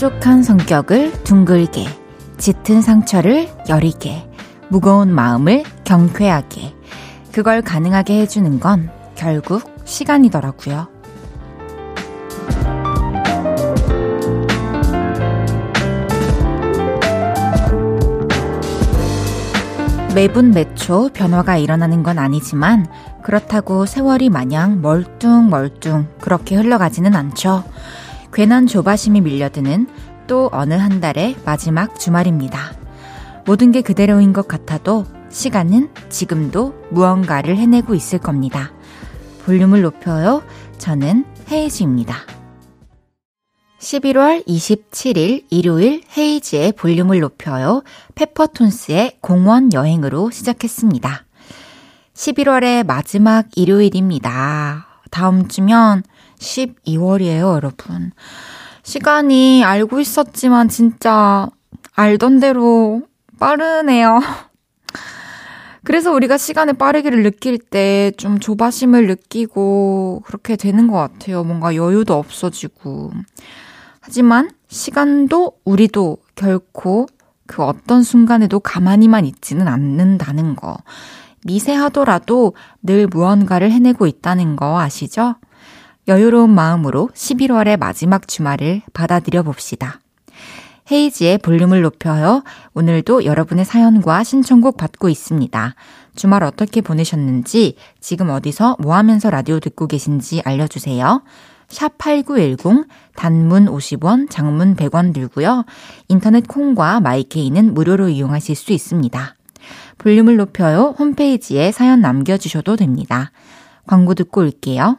뾰족한 성격을 둥글게, 짙은 상처를 여리게, 무거운 마음을 경쾌하게, 그걸 가능하게 해주는 건 결국 시간이더라고요. 매분 매초 변화가 일어나는 건 아니지만 그렇다고 세월이 마냥 멀뚱멀뚱 그렇게 흘러가지는 않죠. 괜한 조바심이 밀려드는 또 어느 한 달의 마지막 주말입니다. 모든 게 그대로인 것 같아도 시간은 지금도 무언가를 해내고 있을 겁니다. 볼륨을 높여요. 저는 헤이즈입니다. 11월 27일 일요일 헤이즈의 볼륨을 높여요. 페퍼톤스의 공원 여행으로 시작했습니다. 11월의 마지막 일요일입니다. 다음 주면 12월이에요, 여러분. 시간이 알고 있었지만 진짜 알던 대로 빠르네요. 그래서 우리가 시간의 빠르기를 느낄 때 좀 조바심을 느끼고 그렇게 되는 것 같아요. 뭔가 여유도 없어지고. 하지만 시간도 우리도 결코 그 어떤 순간에도 가만히만 있지는 않는다는 거. 미세하더라도 늘 무언가를 해내고 있다는 거 아시죠? 여유로운 마음으로 11월의 마지막 주말을 받아들여 봅시다. 헤이지의 볼륨을 높여요. 오늘도 여러분의 사연과 신청곡 받고 있습니다. 주말 어떻게 보내셨는지, 지금 어디서 뭐 하면서 라디오 듣고 계신지 알려주세요. 샵8910 단문 50원, 장문 100원 들고요. 인터넷 콩과 마이케이는 무료로 이용하실 수 있습니다. 볼륨을 높여요. 홈페이지에 사연 남겨주셔도 됩니다. 광고 듣고 올게요.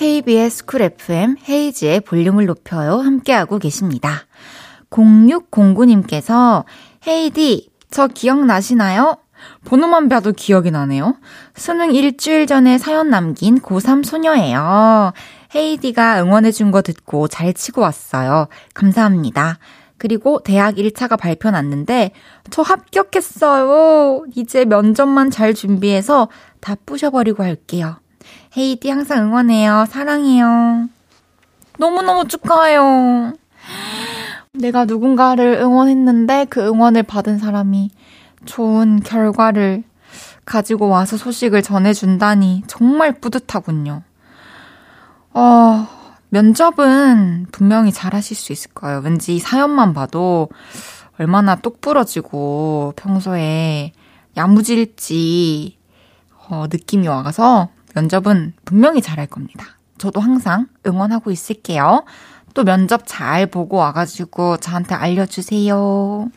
KBS 쿨 FM 헤이지의 볼륨을 높여요. 함께하고 계십니다. 0609님께서 헤이디, 저 기억나시나요? 번호만 봐도 기억이 나네요. 수능 일주일 전에 사연 남긴 고3 소녀예요. 헤이디가 응원해준 거 듣고 잘 치고 왔어요. 감사합니다. 그리고 대학 1차가 발표 났는데, 저 합격했어요. 이제 면접만 잘 준비해서 다 부셔버리고 할게요. 헤이디 항상 응원해요. 사랑해요. 너무너무 축하해요. 내가 누군가를 응원했는데 그 응원을 받은 사람이 좋은 결과를 가지고 와서 소식을 전해준다니 정말 뿌듯하군요. 어, 면접은 분명히 잘 하실 수 있을 거예요. 왠지 이 사연만 봐도 얼마나 똑부러지고 평소에 야무질지 어, 느낌이 와서 면접은 분명히 잘할 겁니다. 저도 항상 응원하고 있을게요. 또 면접 잘 보고 와가지고 저한테 알려주세요.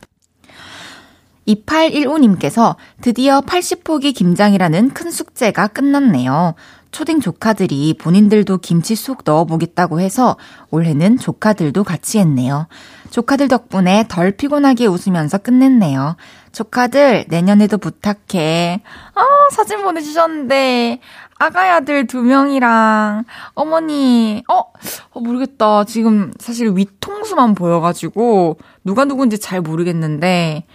2815님께서 드디어 80포기 김장이라는 큰 숙제가 끝났네요. 초딩 조카들이 본인들도 김치 쏙 넣어보겠다고 해서 올해는 조카들도 같이 했네요. 조카들 덕분에 덜 피곤하게 웃으면서 끝냈네요. 조카들 내년에도 부탁해. 아, 사진 보내주셨는데 아가의 아들 두 명이랑 어머니, 어, 어, 모르겠다. 지금 사실 위통수만 보여가지고 누가 누군지 잘 모르겠는데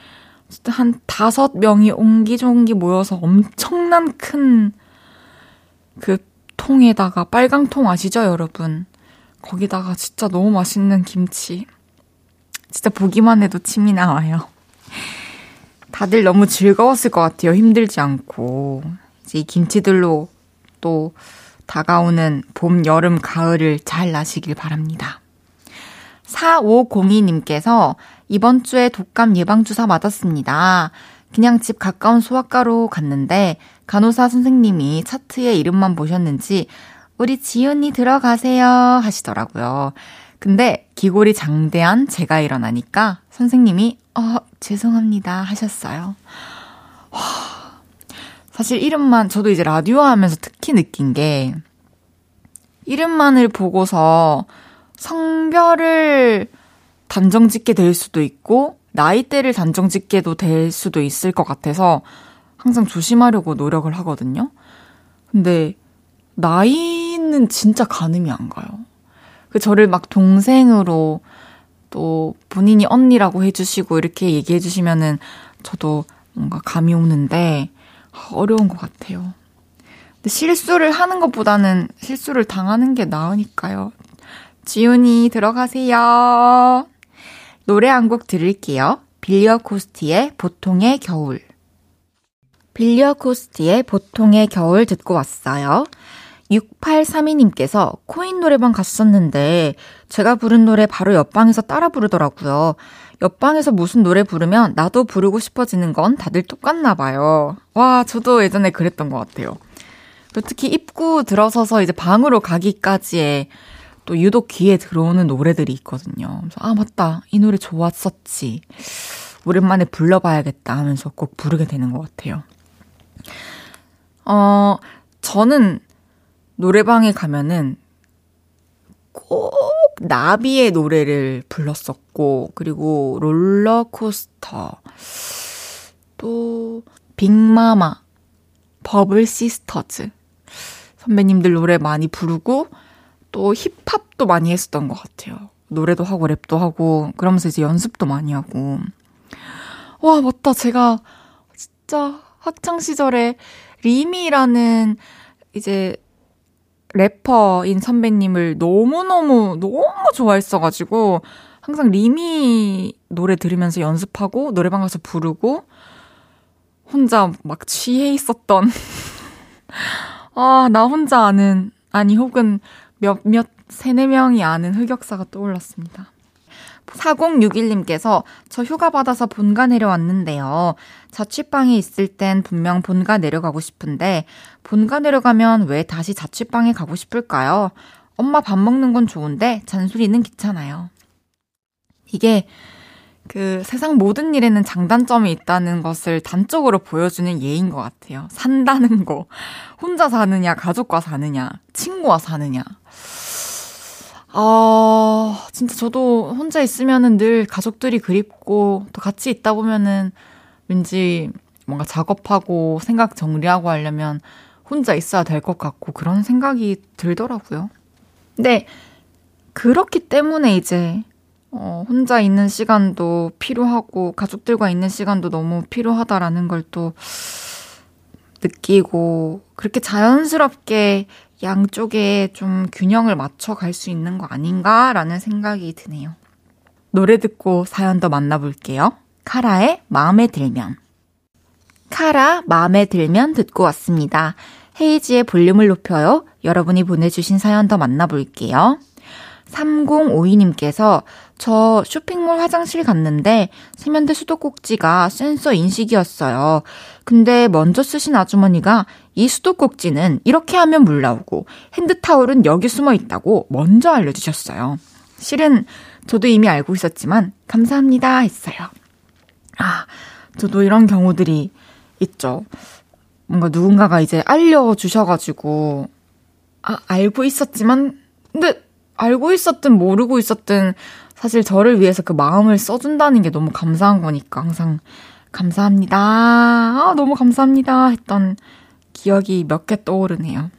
한 다섯 명이 옹기종기 모여서 엄청난 큰 그 통에다가 빨강 통 아시죠, 여러분? 거기다가 진짜 너무 맛있는 김치. 진짜 보기만 해도 침이 나와요. 다들 너무 즐거웠을 것 같아요. 힘들지 않고. 이제 이 김치들로 또 다가오는 봄, 여름, 가을을 잘 나시길 바랍니다. 4502님께서 이번 주에 독감 예방주사 맞았습니다. 그냥 집 가까운 소아과로 갔는데 간호사 선생님이 차트에 이름만 보셨는지 우리 지윤이 들어가세요 하시더라고요. 근데 기골이 장대한 제가 일어나니까 선생님이 어, 죄송합니다 하셨어요. 와, 사실 이름만, 저도 이제 라디오 하면서 특히 느낀 게, 이름만을 보고서 성별을 단정 짓게 될 수도 있고, 나이대를 단정 짓게도 될 수도 있을 것 같아서 항상 조심하려고 노력을 하거든요. 근데, 나이는 진짜 가늠이 안 가요. 그 저를 막 동생으로 또 본인이 언니라고 해주시고 이렇게 얘기해 주시면은 저도 뭔가 감이 오는데 어려운 것 같아요. 근데 실수를 하는 것보다는 실수를 당하는 게 나으니까요. 지훈이 들어가세요. 노래 한 곡 들을게요. 빌리어 코스티의 보통의 겨울. 빌리어 코스티의 보통의 겨울 듣고 왔어요. 6832님께서 코인 노래방 갔었는데 제가 부른 노래 바로 옆방에서 따라 부르더라고요. 옆방에서 무슨 노래 부르면 나도 부르고 싶어지는 건 다들 똑같나 봐요. 와, 저도 예전에 그랬던 것 같아요. 특히 입구 들어서서 이제 방으로 가기까지에 또 유독 귀에 들어오는 노래들이 있거든요. 그래서 아, 맞다. 이 노래 좋았었지. 오랜만에 불러봐야겠다 하면서 꼭 부르게 되는 것 같아요. 어, 저는 노래방에 가면은 꼭 나비의 노래를 불렀었고, 그리고 롤러코스터, 또 빅마마, 버블 시스터즈 선배님들 노래 많이 부르고 또 힙합도 많이 했었던 것 같아요. 노래도 하고 랩도 하고 그러면서 이제 연습도 많이 하고. 와 맞다. 제가 진짜 학창 시절에 리미라는 이제 래퍼인 선배님을 너무너무, 너무 좋아했어가지고, 항상 리미 노래 들으면서 연습하고, 노래방 가서 부르고, 혼자 막 취해 있었던, 아, 나 혼자 아는, 아니, 혹은 몇, 몇, 세네 명이 아는 흑역사가 떠올랐습니다. 4061님께서 저 휴가 받아서 본가 내려왔는데요. 자취방에 있을 땐 분명 본가 내려가고 싶은데 본가 내려가면 왜 다시 자취방에 가고 싶을까요? 엄마 밥 먹는 건 좋은데 잔소리는 귀찮아요. 이게 그 세상 모든 일에는 장단점이 있다는 것을 단적으로 보여주는 예인 것 같아요. 산다는 거. 혼자 사느냐, 가족과 사느냐, 친구와 사느냐. 아, 진짜 저도 혼자 있으면은 늘 가족들이 그립고, 또 같이 있다 보면은 왠지 뭔가 작업하고 생각 정리하고 하려면 혼자 있어야 될 것 같고 그런 생각이 들더라고요. 근데 그렇기 때문에 이제 어, 혼자 있는 시간도 필요하고 가족들과 있는 시간도 너무 필요하다라는 걸 또 느끼고 그렇게 자연스럽게 양쪽에 좀 균형을 맞춰 갈 수 있는 거 아닌가라는 생각이 드네요. 노래 듣고 사연 더 만나볼게요. 카라의 마음에 들면. 카라 마음에 들면 듣고 왔습니다. 헤이지의 볼륨을 높여요. 여러분이 보내주신 사연 더 만나볼게요. 3052님께서 저 쇼핑몰 화장실 갔는데 세면대 수도꼭지가 센서 인식이었어요. 근데 먼저 쓰신 아주머니가 이 수도꼭지는 이렇게 하면 물 나오고 핸드타올은 여기 숨어 있다고 먼저 알려주셨어요. 실은 저도 이미 알고 있었지만 감사합니다 했어요. 아, 저도 이런 경우들이 있죠. 뭔가 누군가가 이제 알려주셔가지고, 아, 알고 있었지만, 근데 알고 있었든 모르고 있었든 사실 저를 위해서 그 마음을 써준다는 게 너무 감사한 거니까 항상 감사합니다. 아, 너무 감사합니다. 했던 기억이 몇 개 떠오르네요.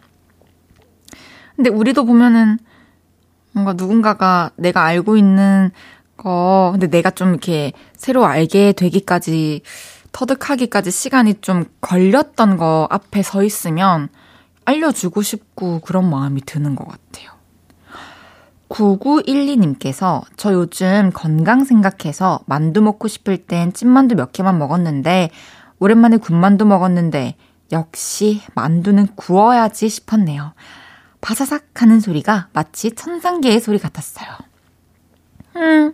근데 우리도 보면은 뭔가 누군가가 내가 알고 있는 거, 근데 내가 좀 이렇게 새로 알게 되기까지, 터득하기까지 시간이 좀 걸렸던 거 앞에 서 있으면 알려주고 싶고 그런 마음이 드는 것 같아요. 9912님께서 저 요즘 건강 생각해서 만두 먹고 싶을 땐 찐만두 몇 개만 먹었는데 오랜만에 군만두 먹었는데 역시 만두는 구워야지 싶었네요. 바사삭 하는 소리가 마치 천상계의 소리 같았어요. 음,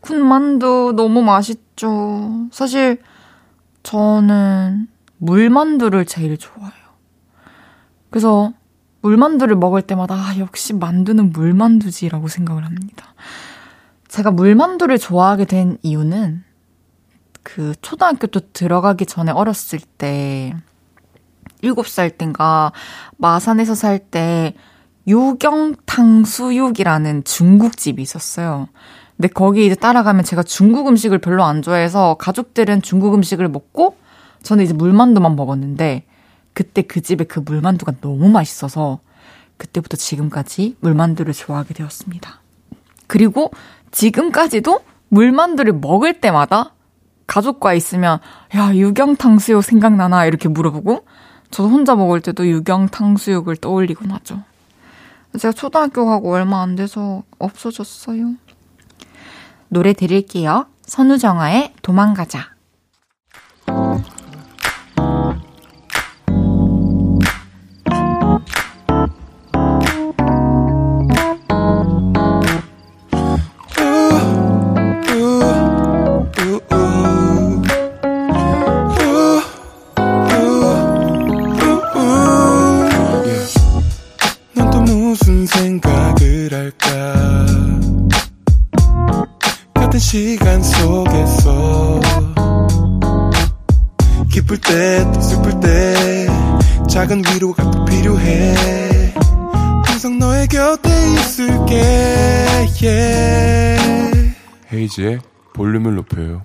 군만두 너무 맛있죠. 사실 저는 물만두를 제일 좋아해요. 그래서 물만두를 먹을 때마다 아, 역시 만두는 물만두지라고 생각을 합니다. 제가 물만두를 좋아하게 된 이유는 그 초등학교 또 들어가기 전에 어렸을 때 7살 땐가 마산에서 살 때 유경탕수육이라는 중국집이 있었어요. 근데 거기 이제 따라가면 제가 중국 음식을 별로 안 좋아해서 가족들은 중국 음식을 먹고 저는 이제 물만두만 먹었는데 그때 그 집에 그 물만두가 너무 맛있어서 그때부터 지금까지 물만두를 좋아하게 되었습니다. 그리고 지금까지도 물만두를 먹을 때마다 가족과 있으면 야 유경 탕수육 생각나나 이렇게 물어보고 저도 혼자 먹을 때도 유경 탕수육을 떠올리곤 하죠. 제가 초등학교 가고 얼마 안 돼서 없어졌어요. 노래 드릴게요. 선우정아의 도망가자. 헤이지의 볼륨을 높여요.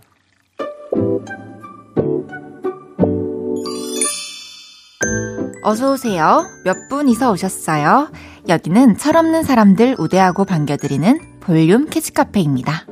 어서오세요. 몇 분이서 오셨어요? 여기는 철없는 사람들 우대하고 반겨드리는 볼륨 캐치카페입니다.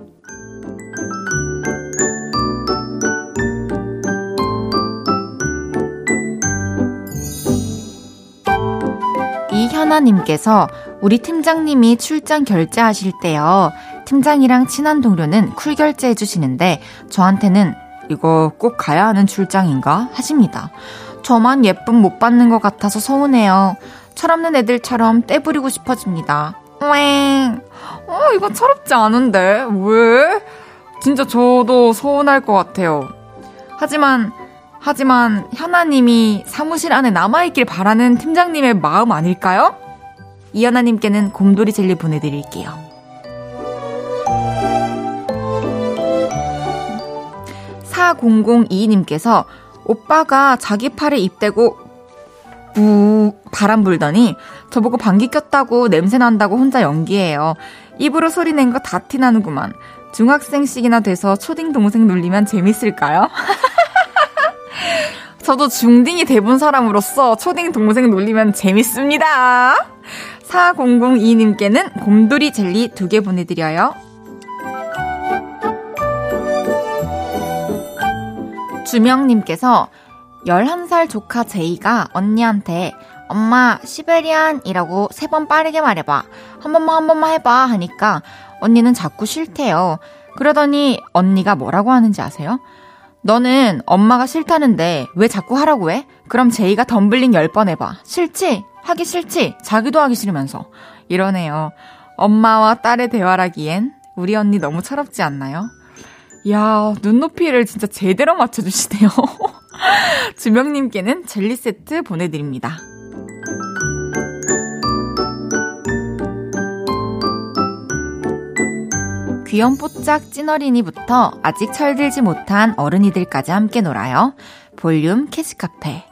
이현아님께서 우리 팀장님이 출장 결제하실 때요. 팀장이랑 친한 동료는 쿨 결제해 주시는데 저한테는 이거 꼭 가야 하는 출장인가 하십니다. 저만 예쁨 못 받는 것 같아서 서운해요. 철없는 애들처럼 떼부리고 싶어집니다. 웽. 어, 이거 철없지 않은데? 왜? 진짜 저도 서운할 것 같아요. 하지만, 하지만, 현아님이 사무실 안에 남아있길 바라는 팀장님의 마음 아닐까요? 이현아님께는 곰돌이 젤리 보내드릴게요. 4002님께서 오빠가 자기 팔에 입대고 우 바람 불더니 저보고 방귀 꼈다고 냄새 난다고 혼자 연기해요. 입으로 소리 낸 거 다 티나는구만. 중학생씩이나 돼서 초딩 동생 놀리면 재밌을까요? 저도 중딩이 돼본 사람으로서 초딩 동생 놀리면 재밌습니다. 4002님께는 곰돌이 젤리 두 개 보내드려요. 주명님께서 11살 조카 제이가 언니한테 엄마 시베리안이라고 세 번 빠르게 말해봐. 한 번만 한 번만 해봐 하니까 언니는 자꾸 싫대요. 그러더니 언니가 뭐라고 하는지 아세요? 너는 엄마가 싫다는데 왜 자꾸 하라고 해? 그럼 제이가 덤블링 10번 해봐. 싫지? 하기 싫지? 자기도 하기 싫으면서. 이러네요. 엄마와 딸의 대화라기엔 우리 언니 너무 철없지 않나요? 야, 눈높이를 진짜 제대로 맞춰주시네요. 주명님께는 젤리 세트 보내드립니다. 귀염뽀짝 찐어린이부터 아직 철들지 못한 어른이들까지 함께 놀아요. 볼륨 캐치카페.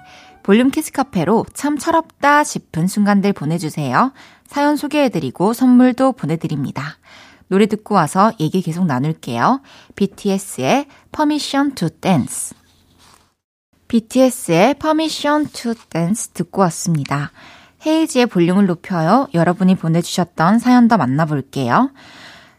볼륨 캐치카페로 참 철없다 싶은 순간들 보내주세요. 사연 소개해드리고 선물도 보내드립니다. 노래 듣고 와서 얘기 계속 나눌게요. BTS의 Permission to Dance. BTS의 Permission to Dance 듣고 왔습니다. 헤이지의 볼륨을 높여요. 여러분이 보내주셨던 사연 더 만나볼게요.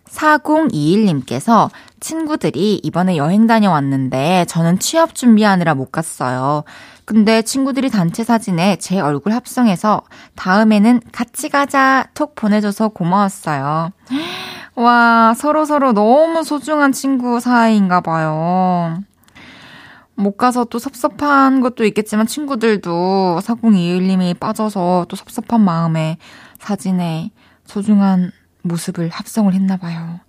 4021님께서 친구들이 이번에 여행 다녀왔는데 저는 취업 준비하느라 못 갔어요. 근데 친구들이 단체 사진에 제 얼굴 합성해서 다음에는 같이 가자 톡 보내줘서 고마웠어요. 와, 서로 서로 너무 소중한 친구 사이인가 봐요. 못 가서 또 섭섭한 것도 있겠지만 친구들도 4021님이 빠져서 또 섭섭한 마음에 사진에 소중한 모습을 합성을 했나 봐요.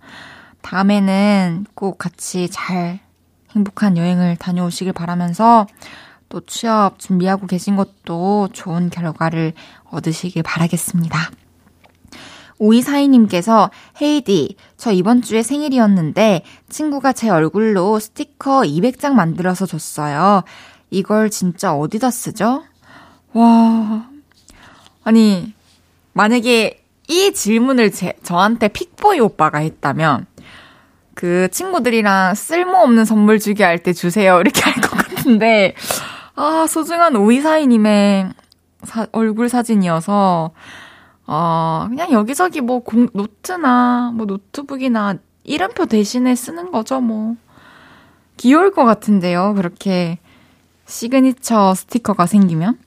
다음에는 꼭 같이 잘 행복한 여행을 다녀오시길 바라면서 또 취업 준비하고 계신 것도 좋은 결과를 얻으시길 바라겠습니다. 오이사이님께서 헤이디, 저 이번 주에 생일이었는데 친구가 제 얼굴로 스티커 200장 만들어서 줬어요. 이걸 진짜 어디다 쓰죠? 와. 아니, 만약에 이 질문을 제, 저한테 픽보이 오빠가 했다면 그 친구들이랑 쓸모없는 선물 주기 할 때 주세요. 이렇게 할 것 같은데, 아, 소중한 오이사이님의 사, 얼굴 사진이어서, 어, 그냥 여기저기 뭐 공, 노트나 뭐 노트북이나 이름표 대신에 쓰는 거죠, 뭐. 귀여울 것 같은데요, 그렇게 시그니처 스티커가 생기면?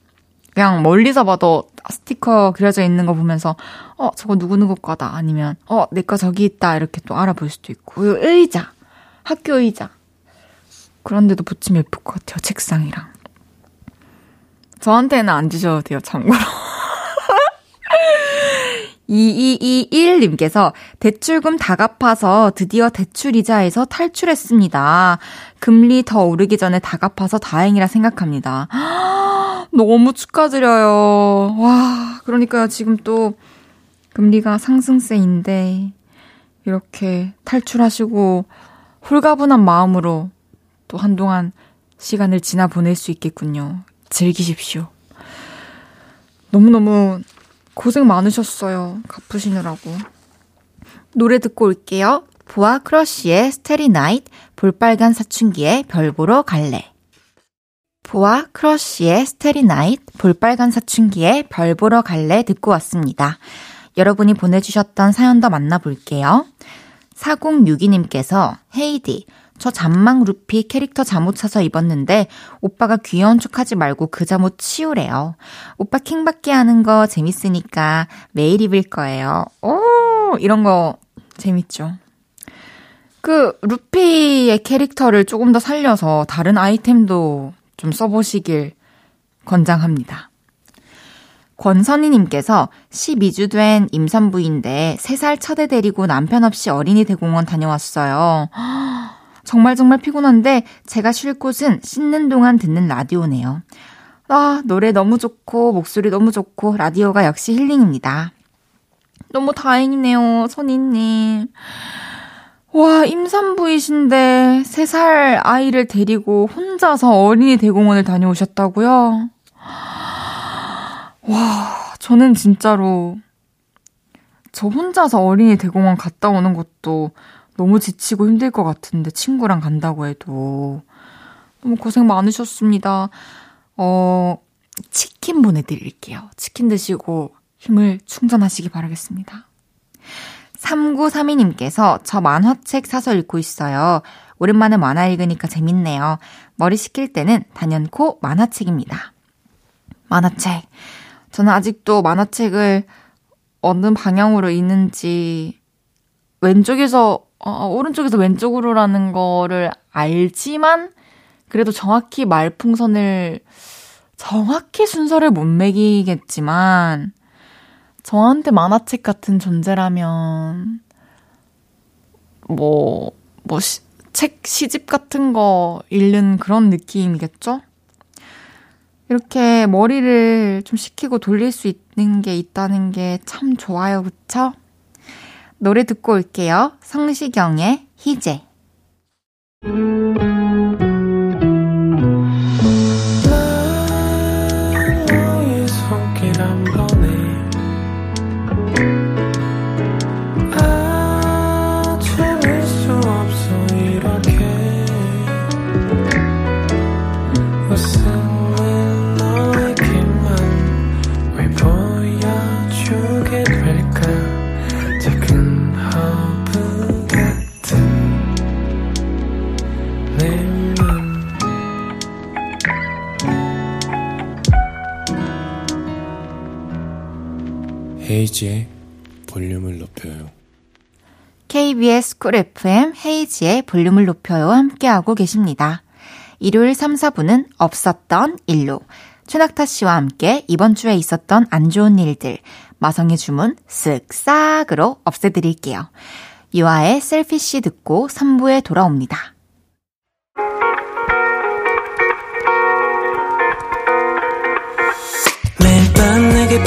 그냥 멀리서 봐도 스티커 그려져 있는 거 보면서, 어, 저거 누구누구 거다. 아니면, 어, 내 거 저기 있다. 이렇게 또 알아볼 수도 있고. 의자. 학교 의자. 그런데도 붙이면 예쁠 것 같아요, 책상이랑. 저한테는 안 주셔도 돼요, 참고로. 2221님께서 대출금 다 갚아서 드디어 대출이자에서 탈출했습니다. 금리 더 오르기 전에 다 갚아서 다행이라 생각합니다. 너무 축하드려요. 와, 그러니까요. 지금 또 금리가 상승세인데 이렇게 탈출하시고 홀가분한 마음으로 또 한동안 시간을 지나 보낼 수 있겠군요. 즐기십시오. 너무너무 고생 많으셨어요. 갚으시느라고. 노래 듣고 올게요. 보아 크러쉬의 Starry Night, 볼빨간 사춘기의 별 보러 갈래. 보아 크러쉬의 Starry Night, 볼빨간 사춘기의 별 보러 갈래 듣고 왔습니다. 여러분이 보내주셨던 사연 더 만나볼게요. 4062님께서 헤이디, 저 잔망 루피 캐릭터 잠옷 사서 입었는데 오빠가 귀여운 척 하지 말고 그 잠옷 치우래요. 오빠 킹받게 하는 거 재밌으니까 매일 입을 거예요. 오, 이런 거 재밌죠. 그 루피의 캐릭터를 조금 더 살려서 다른 아이템도 좀 써보시길 권장합니다. 권선희님께서 12주 된 임산부인데 3살 첫애 데리고 남편 없이 어린이 대공원 다녀왔어요. 정말 정말 피곤한데 제가 쉴 곳은 씻는 동안 듣는 라디오네요. 아, 노래 너무 좋고, 목소리 너무 좋고, 라디오가 역시 힐링입니다. 너무 다행이네요, 선희님. 와, 임산부이신데 3살 아이를 데리고 혼자서 어린이 대공원을 다녀오셨다고요? 와, 저는 진짜로 저 혼자서 어린이 대공원 갔다 오는 것도 너무 지치고 힘들 것 같은데 친구랑 간다고 해도 너무 고생 많으셨습니다. 어, 치킨 보내드릴게요. 치킨 드시고 힘을 충전하시기 바라겠습니다. 3932님께서 저 만화책 사서 읽고 있어요. 오랜만에 만화 읽으니까 재밌네요. 머리 식힐 때는 단연코 만화책입니다. 만화책. 저는 아직도 만화책을 어느 방향으로 읽는지 왼쪽에서 어, 오른쪽에서 왼쪽으로라는 거를 알지만 그래도 정확히 말풍선을 정확히 순서를 못 매기겠지만 저한테 만화책 같은 존재라면 뭐, 뭐, 시, 책, 시집 같은 거 읽는 그런 느낌이겠죠? 이렇게 머리를 좀 식히고 돌릴 수 있는 게 있다는 게 참 좋아요, 그쵸? 노래 듣고 올게요. 성시경의 희재. 헤이지의 볼륨을 높여요. KBS 쿨 FM 헤이지의 볼륨을 높여요 함께하고 계십니다. 일요일 3, 4부는 없었던 일로 최낙타 씨와 함께 이번 주에 있었던 안 좋은 일들 마성의 주문 쓱싹으로 없애드릴게요. 유아의 셀피씨 듣고 3부에 돌아옵니다. 매일 밤 내게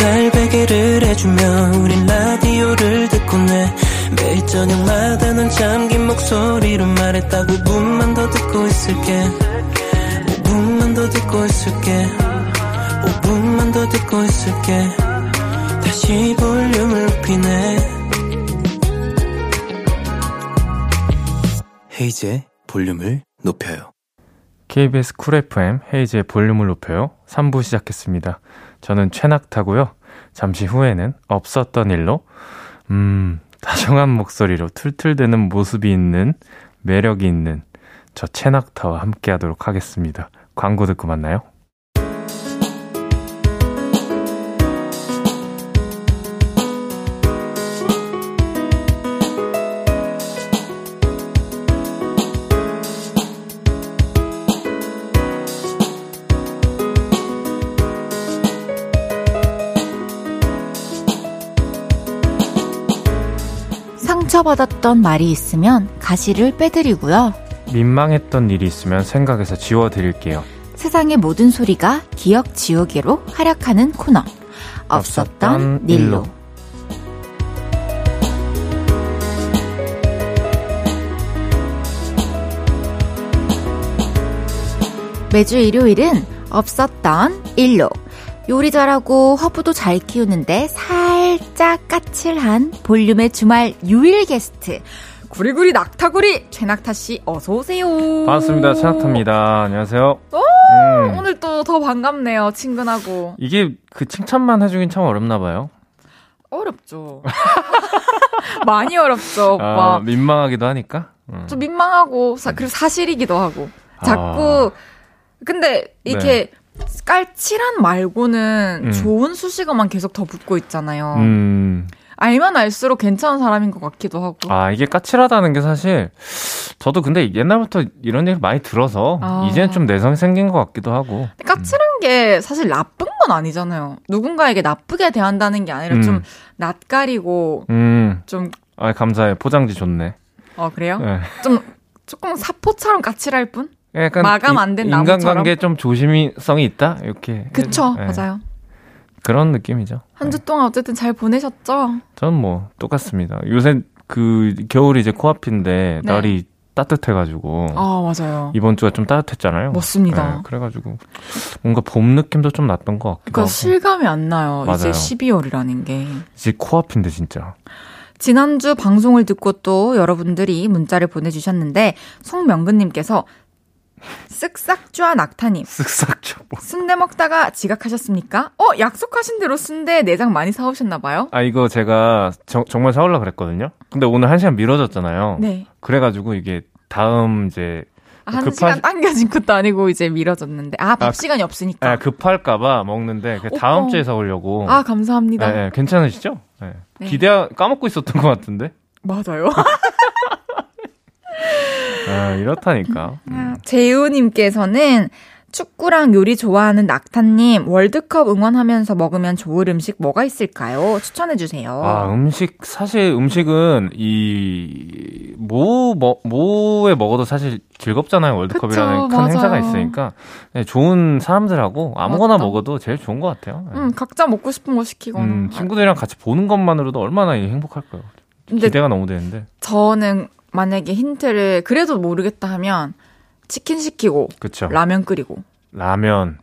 발베개를 해주며 우린 라디오를 듣고 내 매일 저녁마다 넌 잠긴 목소리로 말했다 5분만 더 듣고 있을게 5분만 더 듣고 있을게 5분만 더 듣고 있을게 다시 볼륨을 높이네 헤이즈의 볼륨을 높여요. KBS 쿨 FM 헤이즈의 볼륨을 높여요. 3부 시작했습니다. 저는 최낙타고요. 잠시 후에는 없었던 일로 음, 다정한 목소리로 툴툴대는 모습이 있는 매력이 있는 저 최낙타와 함께 하도록 하겠습니다. 광고 듣고 만나요. 상처받았던 말이 있으면 가시를 빼드리고요. 민망했던 일이 있으면 생각해서 지워드릴게요. 세상의 모든 소리가 기억 지우개로 활약하는 코너. 없었던 일로. 매주 일요일은 없었던 일로. 요리 잘하고 허브도 잘 키우는데 살짝 까칠한 볼륨의 주말 유일 게스트. 구리구리 낙타구리 최낙타 씨 어서 오세요. 반갑습니다. 최낙타입니다. 안녕하세요. 오, 음. 오늘 또 더 반갑네요. 친근하고. 이게 그 칭찬만 해주긴 참 어렵나 봐요. 어렵죠. 많이 어렵죠, 오빠. 아, 민망하기도 하니까. 음. 좀 민망하고 사, 그리고 사실이기도 하고. 자꾸 근데 이렇게 깔칠한 말고는 네. 음. 좋은 수식어만 계속 더 붙고 있잖아요. 음. 알면 알수록 괜찮은 사람인 것 같기도 하고. 아, 이게 까칠하다는 게 사실, 저도 근데 옛날부터 이런 얘기 많이 들어서, 아. 이제는 좀 내성이 생긴 것 같기도 하고. 까칠한 게 사실 나쁜 건 아니잖아요. 누군가에게 나쁘게 대한다는 게 아니라 음. 좀 낯가리고 음, 좀, 아, 감사해. 포장지 좋네. 어, 그래요? 예. 좀 조금 사포처럼 까칠할 뿐? 약간 마감 안 된 나무처럼? 인간관계 좀 조심성이 있다 이렇게 그쵸, 예, 맞아요. 그런 느낌이죠. 한 주 동안 어쨌든 잘 보내셨죠? 저는 뭐 똑같습니다. 요새 그 겨울이 이제 코앞인데 네. 날이 따뜻해가지고 아, 맞아요. 이번 주가 좀 따뜻했잖아요. 맞습니다. 예, 그래가지고 뭔가 봄 느낌도 좀 났던 것 같기도 그러니까 실감이 안 나요. 이제 맞아요. 12월이라는 게. 이제 코앞인데 진짜. 지난주 방송을 듣고 또 여러분들이 문자를 보내주셨는데 송명근님께서 쓱싹좌 낙타님 쓱싹 줘. 순대 먹다가 지각하셨습니까? 어 약속하신 대로 순대 내장 많이 사오셨나봐요? 아 이거 제가 정, 정말 사올라 그랬거든요. 근데 오늘 한 시간 미뤄졌잖아요. 네. 그래가지고 이게 다음 이제 아, 한 급하- 시간 당겨진 것도 아니고 이제 미뤄졌는데 아밥 아, 시간이 없으니까. 아, 급할까봐 먹는데 그 다음. 주에 사오려고. 아 감사합니다. 네, 네, 괜찮으시죠? 네. 네. 기대 까먹고 있었던 것 같은데. 맞아요. 아, 이렇다니까. 아, 재우님께서는 축구랑 요리 좋아하는 낙타님 월드컵 응원하면서 먹으면 좋을 음식 뭐가 있을까요? 추천해 주세요. 아, 음식, 사실 음식은 이, 뭐, 뭐, 뭐에 먹어도 사실 즐겁잖아요. 월드컵이라는 그쵸, 큰 맞아요. 행사가 있으니까. 네, 좋은 사람들하고 아무거나 맞다. 먹어도 제일 좋은 것 같아요. 네. 음, 각자 먹고 싶은 거 시키거나. 음, 친구들이랑 같이 보는 것만으로도 얼마나 행복할까요? 기대가 너무 되는데. 저는 만약에 힌트를 그래도 모르겠다 하면 치킨 시키고 그쵸. 라면 끓이고 라면.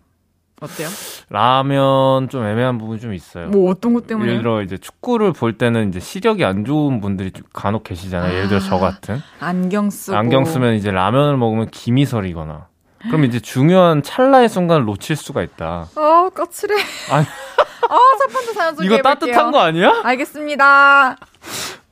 어때요? 라면 좀 애매한 부분이 좀 있어요. 뭐 어떤 것 때문에? 예를 들어 이제 축구를 볼 때는 이제 시력이 안 좋은 분들이 좀 간혹 계시잖아요. 예를 들어 저 아, 같은 안경 쓰고 안경 쓰면 이제 라면을 먹으면 김이 서리거나 그럼 이제 중요한 찰나의 순간을 놓칠 수가 있다. 아 까칠해. 아니. 아, 첫 번째 사연 이거 소개해볼게요. 따뜻한 거 아니야? 알겠습니다.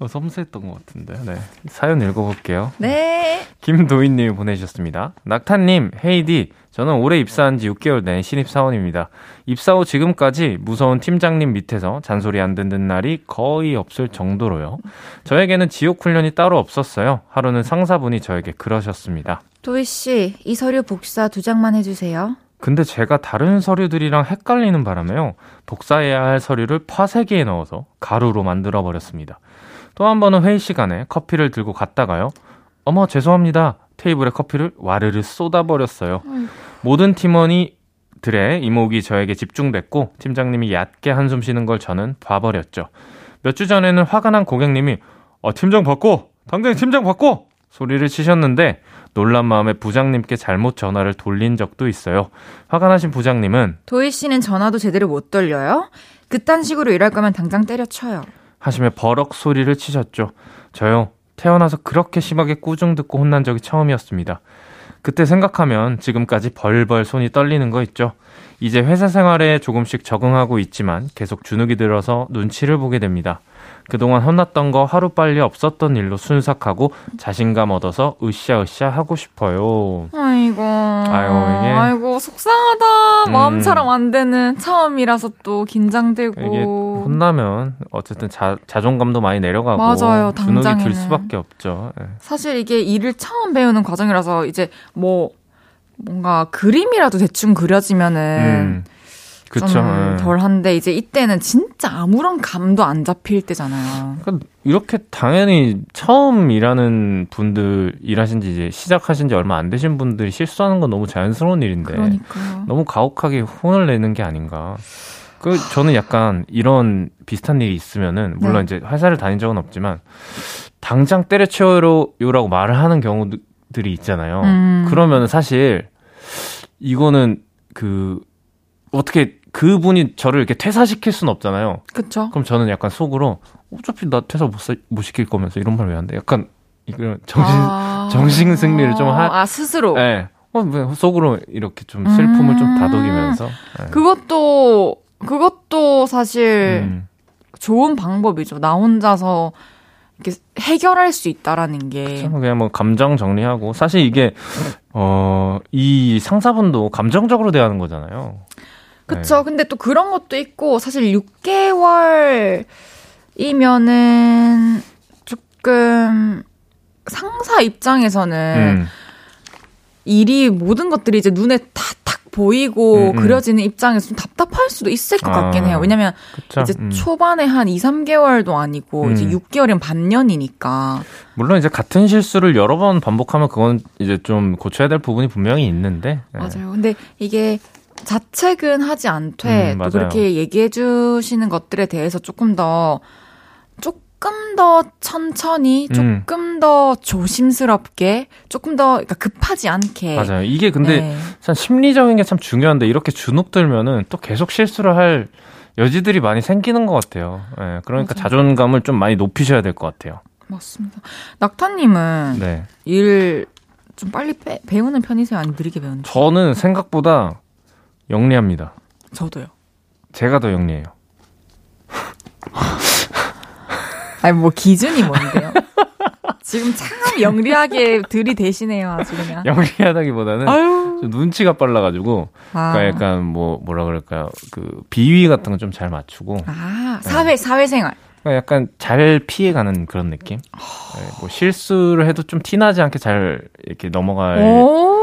어, 섬세했던 것 같은데. 네. 사연 읽어볼게요. 네. 김도인님이 보내주셨습니다. 낙타님, 헤이디, 저는 올해 입사한 지 6개월 된 신입사원입니다. 입사 후 지금까지 무서운 팀장님 밑에서 잔소리 안 듣는 날이 거의 없을 정도로요. 저에게는 지옥 훈련이 따로 없었어요. 하루는 상사분이 저에게 그러셨습니다. 도희 씨, 이 서류 복사 두 장만 해주세요. 근데 제가 다른 서류들이랑 헷갈리는 바람에요. 복사해야 할 서류를 파쇄기에 넣어서 가루로 만들어 버렸습니다. 또 한 번은 회의 시간에 커피를 들고 갔다가요. 어머, 죄송합니다. 테이블에 커피를 와르르 쏟아버렸어요. 모든 팀원이 들의 이목이 저에게 집중됐고, 팀장님이 얕게 한숨 쉬는 걸 저는 봐버렸죠. 몇 주 전에는 화가 난 고객님이, 어, 팀장 바꿔! 당장 팀장 바꿔! 소리를 치셨는데, 놀란 마음에 부장님께 잘못 전화를 돌린 적도 있어요. 화가 나신 부장님은 도희 씨는 전화도 제대로 못 돌려요? 그딴 식으로 일할 거면 당장 때려쳐요. 하시며 버럭 소리를 치셨죠. 저요. 태어나서 그렇게 심하게 꾸중 듣고 혼난 적이 처음이었습니다. 그때 생각하면 지금까지 벌벌 손이 떨리는 거 있죠. 이제 회사 생활에 조금씩 적응하고 있지만 계속 주눅이 들어서 눈치를 보게 됩니다. 그동안 혼났던 거 하루빨리 없었던 일로 순삭하고 자신감 얻어서 으쌰으쌰 하고 싶어요. 아이고. 아이고, 이게. 아이고, 속상하다. 음. 마음처럼 안 되는 처음이라서 또 긴장되고. 이게 혼나면 어쨌든 자, 자존감도 많이 내려가고 맞아요, 주눅이 들 당장에는. 수밖에 없죠. 예. 사실 이게 일을 처음 배우는 과정이라서 이제 뭐 뭔가 그림이라도 대충 그려지면은 음. 그쵸. 좀 예. 덜한데 이제 이때는 진짜 아무런 감도 안 잡힐 때잖아요. 그러니까 이렇게 당연히 처음 일하는 분들 일하신 지 이제 시작하신 지 얼마 안 되신 분들이 실수하는 건 너무 자연스러운 일인데 그러니까요. 너무 가혹하게 혼을 내는 게 아닌가. 그 저는 약간 이런 비슷한 일이 있으면은 물론 네. 이제 회사를 다닌 적은 없지만 당장 때려치워요라고 말을 하는 경우들이 있잖아요. 음. 그러면 사실 이거는 그 어떻게 그분이 저를 이렇게 퇴사시킬 수는 없잖아요. 그쵸? 그럼 저는 약간 속으로 어차피 나 퇴사 못, 사- 못 시킬 거면서 이런 말 왜 한대? 약간 이런 정신 아. 정신 승리를 좀 하- 아, 스스로. 예. 어, 왜 속으로 이렇게 좀 슬픔을 좀 음. 다독이면서. 예. 그것도, 그것도 사실 음, 좋은 방법이죠. 나 혼자서 이렇게 해결할 수 있다라는 게. 참 그냥 뭐 감정 정리하고 사실 이게 어, 이 상사분도 감정적으로 대하는 거잖아요. 그쵸. 근데 또 그런 것도 있고, 사실 6개월이면은 조금 상사 입장에서는 음. 일이 모든 것들이 이제 눈에 탁탁 보이고 음, 음. 그려지는 입장에서 좀 답답할 수도 있을 것 아, 같긴 해요. 왜냐면 그쵸. 이제 음. 초반에 한 2, 3개월도 아니고 이제 음. 6개월이면 반년이니까. 물론 이제 같은 실수를 여러 번 반복하면 그건 이제 좀 고쳐야 될 부분이 분명히 있는데. 예. 맞아요. 근데 이게 자책은 하지 않되 음, 또. 그렇게 얘기해 주시는 것들에 대해서 조금 더 조금 더 천천히 음. 조금 더 조심스럽게 조금 더 그러니까 급하지 않게 맞아요. 이게 근데 네. 참 심리적인 게 참 중요한데 이렇게 주눅 들면은 또 계속 실수를 할 여지들이 많이 생기는 것 같아요. 예, 그러니까 맞아요. 자존감을 좀 많이 높이셔야 될 것 같아요. 맞습니다. 낙타님은 네. 일좀 빨리 빼- 배우는 편이세요? 아니면 느리게 배우는 편? 저는 생각보다 영리합니다. 저도요. 제가 더 영리해요. 아니 뭐 기준이 뭔데요? 지금 참 영리하게 들이대시네요, 아주 그냥. 영리하다기보다는 아유. 좀 눈치가 빨라가지고, 아. 그러니까 약간 뭐 뭐라 그럴까요? 그 비위 같은 건 좀 잘 맞추고, 아, 사회 사회생활. 그러니까 약간 잘 피해가는 그런 느낌. 아. 네, 뭐 실수를 해도 좀 티나지 않게 잘 이렇게 넘어갈. 오.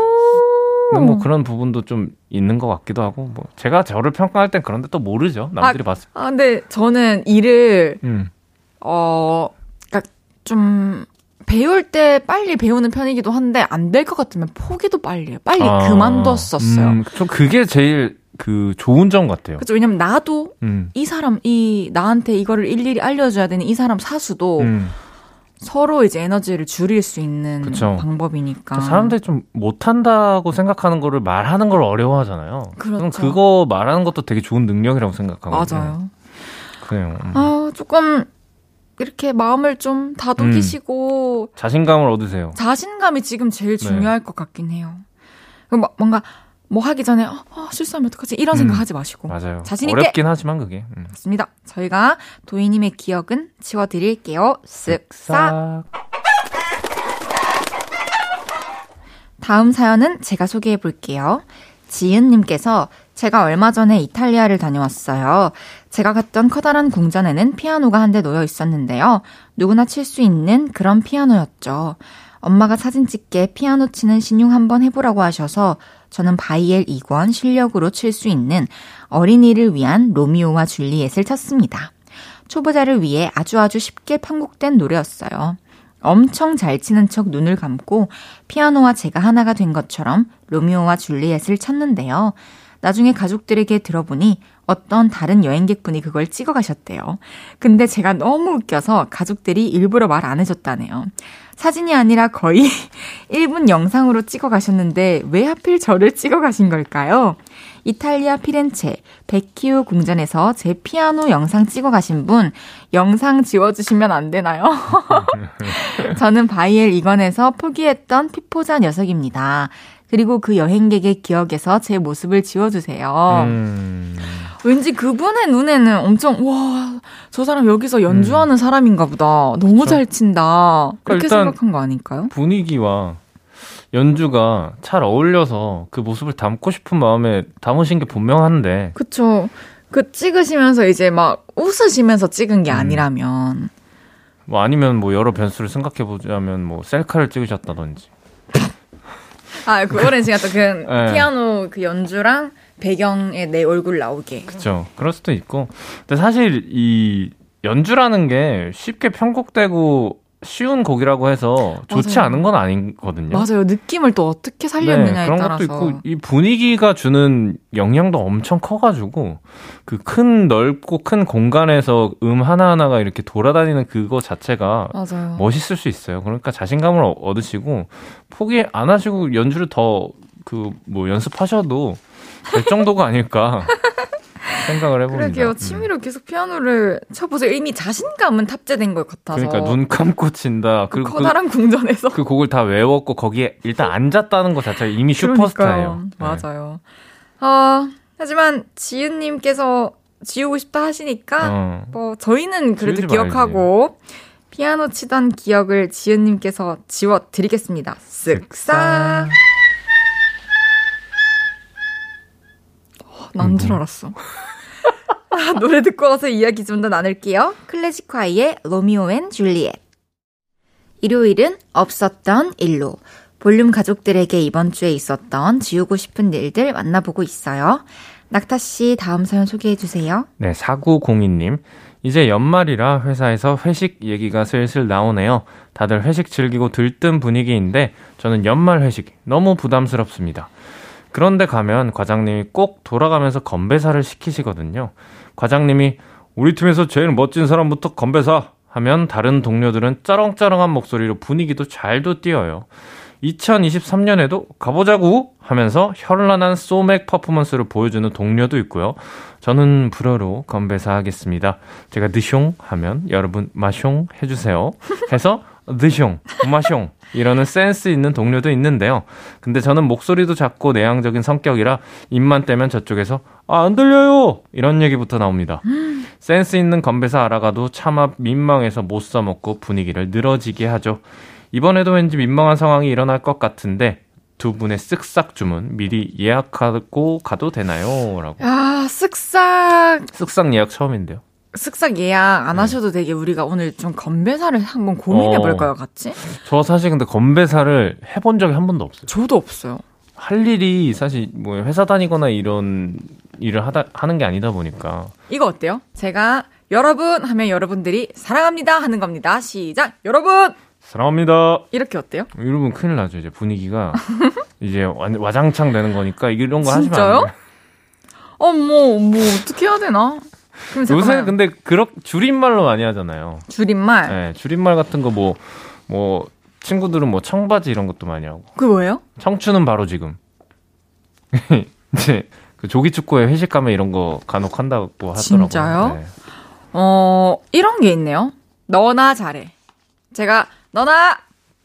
뭐 그런 부분도 좀 있는 것 같기도 하고, 뭐 제가 저를 평가할 땐 그런데 또 모르죠. 남들이 봤을 때. 아, 근데 저는 일을 음. 어, 그러니까 좀 배울 때 빨리 배우는 편이기도 한데 안 될 것 같으면 포기도 빨리 해요. 빨리 아, 그만뒀었어요. 음, 좀 그게 제일 그 좋은 점 같아요. 그죠? 왜냐면 나도 음. 이 사람 이 나한테 이거를 일일이 알려줘야 되는 이 사람 사수도 음. 서로 이제 에너지를 줄일 수 있는 그쵸. 방법이니까. 사람들이 좀 못한다고 생각하는 거를 말하는 걸 어려워하잖아요. 그렇죠. 그거 말하는 것도 되게 좋은 능력이라고 생각하거든요. 맞아요. 그래요. 음. 아 조금 이렇게 마음을 좀 다독이시고 자신감을 얻으세요. 자신감이 지금 네. 제일 중요할 것 같긴 해요. 그 뭐- 뭔가 뭐 하기 전에 어, 어, 실수하면 어떡하지 이런 생각 음. 하지 마시고 맞아요. 자신 있게 어렵긴 하지만 그게. 음. 맞습니다. 저희가 도희님의 기억은 지워드릴게요. 쓱싹. 다음 사연은 제가 소개해 볼게요. 지은님께서 제가 얼마 전에 이탈리아를 다녀왔어요. 제가 갔던 커다란 궁전에는 피아노가 한 대 놓여 있었는데요. 누구나 칠 수 있는 그런 피아노였죠. 엄마가 사진 찍게 피아노 치는 시늉 한번 해보라고 하셔서 저는 바이엘 2권 실력으로 칠 수 있는 어린이를 위한 로미오와 줄리엣을 쳤습니다. 초보자를 위해 아주 아주 쉽게 편곡된 노래였어요. 엄청 잘 치는 척 눈을 감고 피아노와 제가 하나가 된 것처럼 로미오와 줄리엣을 쳤는데요. 나중에 가족들에게 들어보니 어떤 다른 여행객분이 그걸 찍어 가셨대요. 근데 제가 너무 웃겨서 가족들이 일부러 말 안 해줬다네요. 사진이 아니라 거의 1분 영상으로 찍어 가셨는데 왜 하필 저를 찍어 가신 걸까요? 이탈리아 피렌체 베키우 궁전에서 제 피아노 영상 찍어 가신 분 영상 지워주시면 안 되나요? 저는 바이엘 이건에서 포기했던 피포자 녀석입니다. 그리고 그 여행객의 기억에서 제 모습을 지워주세요. 음. 왠지 그분의 눈에는 엄청 와 저 사람 여기서 연주하는 음. 사람인가 보다. 너무 그렇죠? 잘 친다. 그렇게 생각한 거 아닐까요? 분위기와 연주가 잘 어울려서 그 모습을 담고 싶은 마음에 담으신 게 분명한데. 그쵸. 그 찍으시면서 이제 막 웃으시면서 찍은 게 음. 아니라면. 뭐 아니면 뭐 여러 변수를 생각해 보자면 뭐 셀카를 찍으셨다든지. 아, 그거는 제가 또그 네. 피아노 그 연주랑 배경에 내 얼굴 나오게. 그렇죠. 그럴 수도 있고. 근데 사실 이 연주라는 게 쉽게 편곡되고 쉬운 곡이라고 해서 좋지 맞아요. 않은 건 아니거든요. 맞아요. 느낌을 또 어떻게 살렸느냐에 네, 그런 따라서. 것도 있고 이 분위기가 주는 영향도 엄청 커가지고 그 큰 넓고 큰 공간에서 음 하나 하나가 이렇게 돌아다니는 그거 자체가 맞아요. 멋있을 수 있어요. 그러니까 자신감을 얻으시고 포기 안 하시고 연주를 더 그 뭐 연습하셔도 될 정도가 아닐까. 생각을 해봅니다. 그러게요. 음. 취미로 음. 계속 피아노를 쳐보세요. 이미 자신감은 탑재된 것 같아서. 그러니까 눈 감고 친다. 그, 그 커다란 그, 궁전에서. 그 곡을 다 외웠고 거기에 일단 앉았다는 것 자체가 이미 슈퍼스타예요. 네. 맞아요. 어, 하지만 지은님께서 지우고 싶다 하시니까 어. 뭐 저희는 그래도 기억하고. 피아노 치던 기억을 지은님께서 지워드리겠습니다. 쓱싹. 난 줄 알았어. 아, 노래 듣고 와서 이야기 좀 더 나눌게요. 클래지콰이의 Romeo and Juliet. 일요일은 없었던 일로. 볼륨 가족들에게 이번 주에 있었던 지우고 싶은 일들 만나보고 있어요. 낙타 씨 다음 사연 소개해 주세요. 네, 4902님. 이제 연말이라 회사에서 회식 얘기가 슬슬 나오네요. 다들 회식 즐기고 들뜬 분위기인데 저는 연말 회식 너무 부담스럽습니다. 그런데 가면 과장님이 꼭 돌아가면서 건배사를 시키시거든요. 과장님이 우리 팀에서 제일 멋진 사람부터 건배사 하면 다른 동료들은 쩌렁쩌렁한 목소리로 분위기도 잘도 띄어요. 2023년에도 가보자고 하면서 현란한 소맥 퍼포먼스를 보여주는 동료도 있고요. 저는 불어로 건배사 하겠습니다. 제가 드숑 하면 여러분 마숑 해주세요. 해서 드숑, 마숑 이러는 센스 있는 동료도 있는데요. 근데 저는 목소리도 작고 내향적인 성격이라 입만 떼면 저쪽에서 아, 안 들려요! 이런 얘기부터 나옵니다. 센스 있는 건배사 알아가도 차마 민망해서 못 써먹고 분위기를 늘어지게 하죠. 이번에도 왠지 민망한 상황이 일어날 것 같은데 두 분의 쓱싹 주문 미리 예약하고 가도 되나요? 라고. 아, 쓱싹. 쓱싹 예약 처음인데요. 쓱싹 예약 안 네. 하셔도 되게 우리가 오늘 좀 건배사를 한번 고민해 볼까요, 어. 같이? 저 사실 근데 건배사를 해본 적이 한 번도 없어요. 저도 없어요. 할 일이 사실 뭐 회사 다니거나 이런 일을 하다 하는 게 아니다 보니까. 이거 어때요? 제가 여러분 하면 여러분들이 사랑합니다 하는 겁니다. 시작. 여러분 사랑합니다. 이렇게 어때요? 이러면 큰일 나죠. 이제 분위기가 이제 와장창 되는 거니까 이런 거 하시면 안 돼요. 어, 뭐, 뭐, 어떻게 해야 되나? 요새 근데 그렇 줄임말로 많이 하잖아요. 줄임말? 네, 줄임말 같은 거 뭐, 뭐, 친구들은 뭐 청바지 이런 것도 많이 하고. 그 뭐예요? 청춘은 바로 지금. 이제 그 조기 축구에 회식 가면 이런 거 간혹 한다고 하더라고요. 진짜요? 네. 어, 이런 게 있네요. 너나 잘해. 제가 너나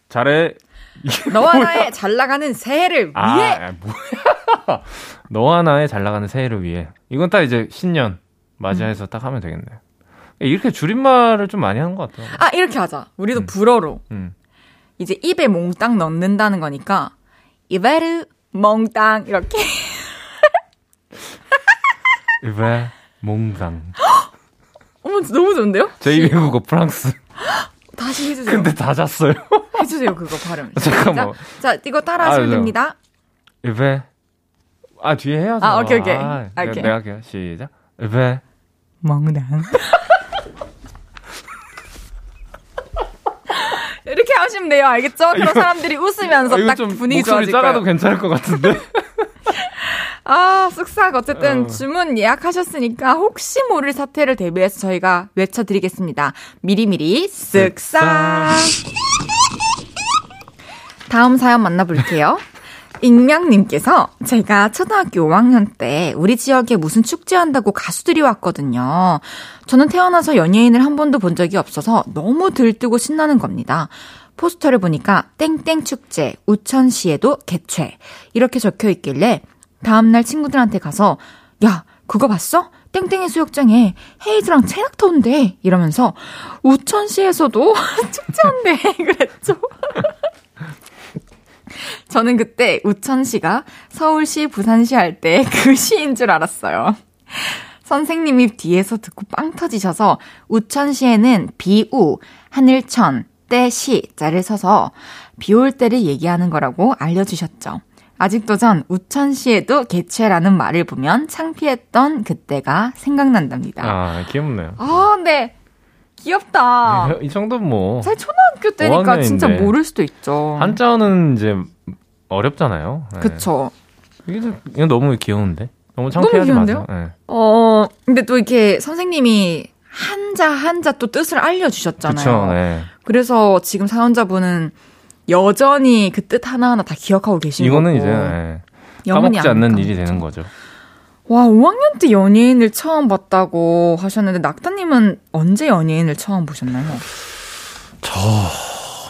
잘해. 너와 나의 잘 나가는 새해를 아, 위해. 뭐야? 너와 나의 잘 나가는 새해를 위해. 이건 딱 이제 신년. 맞이해서 음. 딱 하면 되겠네요. 이렇게 줄임말을 좀 많이 하는 것 같아요. 아, 이렇게 하자. 우리도 음. 불어로. 음. 이제 입에 몽땅 넣는다는 거니까, 이베르 몽땅, 이렇게. 이베 몽땅. 어머, 너무 좋은데요? 제2 외국어 프랑스. 다시 해주세요. 근데 다 잤어요. 해주세요, 그거 발음. 잠깐만. 자, 이거 따라 하시면 아, 됩니다. 이베. 아, 뒤에 해야죠. 아, 오케이, 오케이. 아, 오케이. 내가 할게요. 시작. 이베. 멍당. 이렇게 하시면 돼요. 알겠죠? 그럼 사람들이 웃으면서 아, 딱 분위기 좋아질 거예요. 작아도 괜찮을 것 같은데. 아, 쓱싹 어쨌든 어. 주문 예약하셨으니까 혹시 모를 사태를 대비해서 저희가 외쳐 드리겠습니다. 미리미리 쓱싹. 다음 사연 만나 볼게요. 익명님께서 제가 초등학교 5학년 때 우리 지역에 무슨 축제한다고 가수들이 왔거든요. 저는 태어나서 연예인을 한 번도 본 적이 없어서 너무 들뜨고 신나는 겁니다. 포스터를 보니까 땡땡 축제, 우천시에도 개최 이렇게 적혀 있길래 다음날 친구들한테 가서 야 그거 봤어? 땡땡이 수욕장에 헤이즈랑 체낙터 온대 이러면서 우천시에서도 축제한대 그랬죠. 저는 그때 우천시가 서울시, 부산시 할 때 그 시인 줄 알았어요. 선생님이 뒤에서 듣고 빵 터지셔서 우천 시에는 비우, 하늘천, 때시 자를 서서 비 올 때를 얘기하는 거라고 알려주셨죠. 아직도 전 우천시에도 개최라는 말을 보면 창피했던 그때가 생각난답니다. 아, 귀엽네요. 아, 네. 귀엽다. 네, 이 정도는 뭐. 사 초등학교 때니까 진짜 모를 수도 있죠. 한자어는 이제 어렵잖아요. 네. 그쵸. 이게 이건 너무 귀여운데? 너무 창피하지 너무 마세요. 네. 어, 근데 또 이렇게 선생님이 한자 한자 또 뜻을 알려주셨잖아요. 그쵸, 네. 그래서 지금 사연자분은 여전히 그 뜻 하나하나 다 기억하고 계신 이거는 거고. 이제 네. 까먹지 않는 일이 되는 거죠. 와, 5학년 때 연예인을 처음 봤다고 하셨는데 낙타님은 언제 연예인을 처음 보셨나요? 저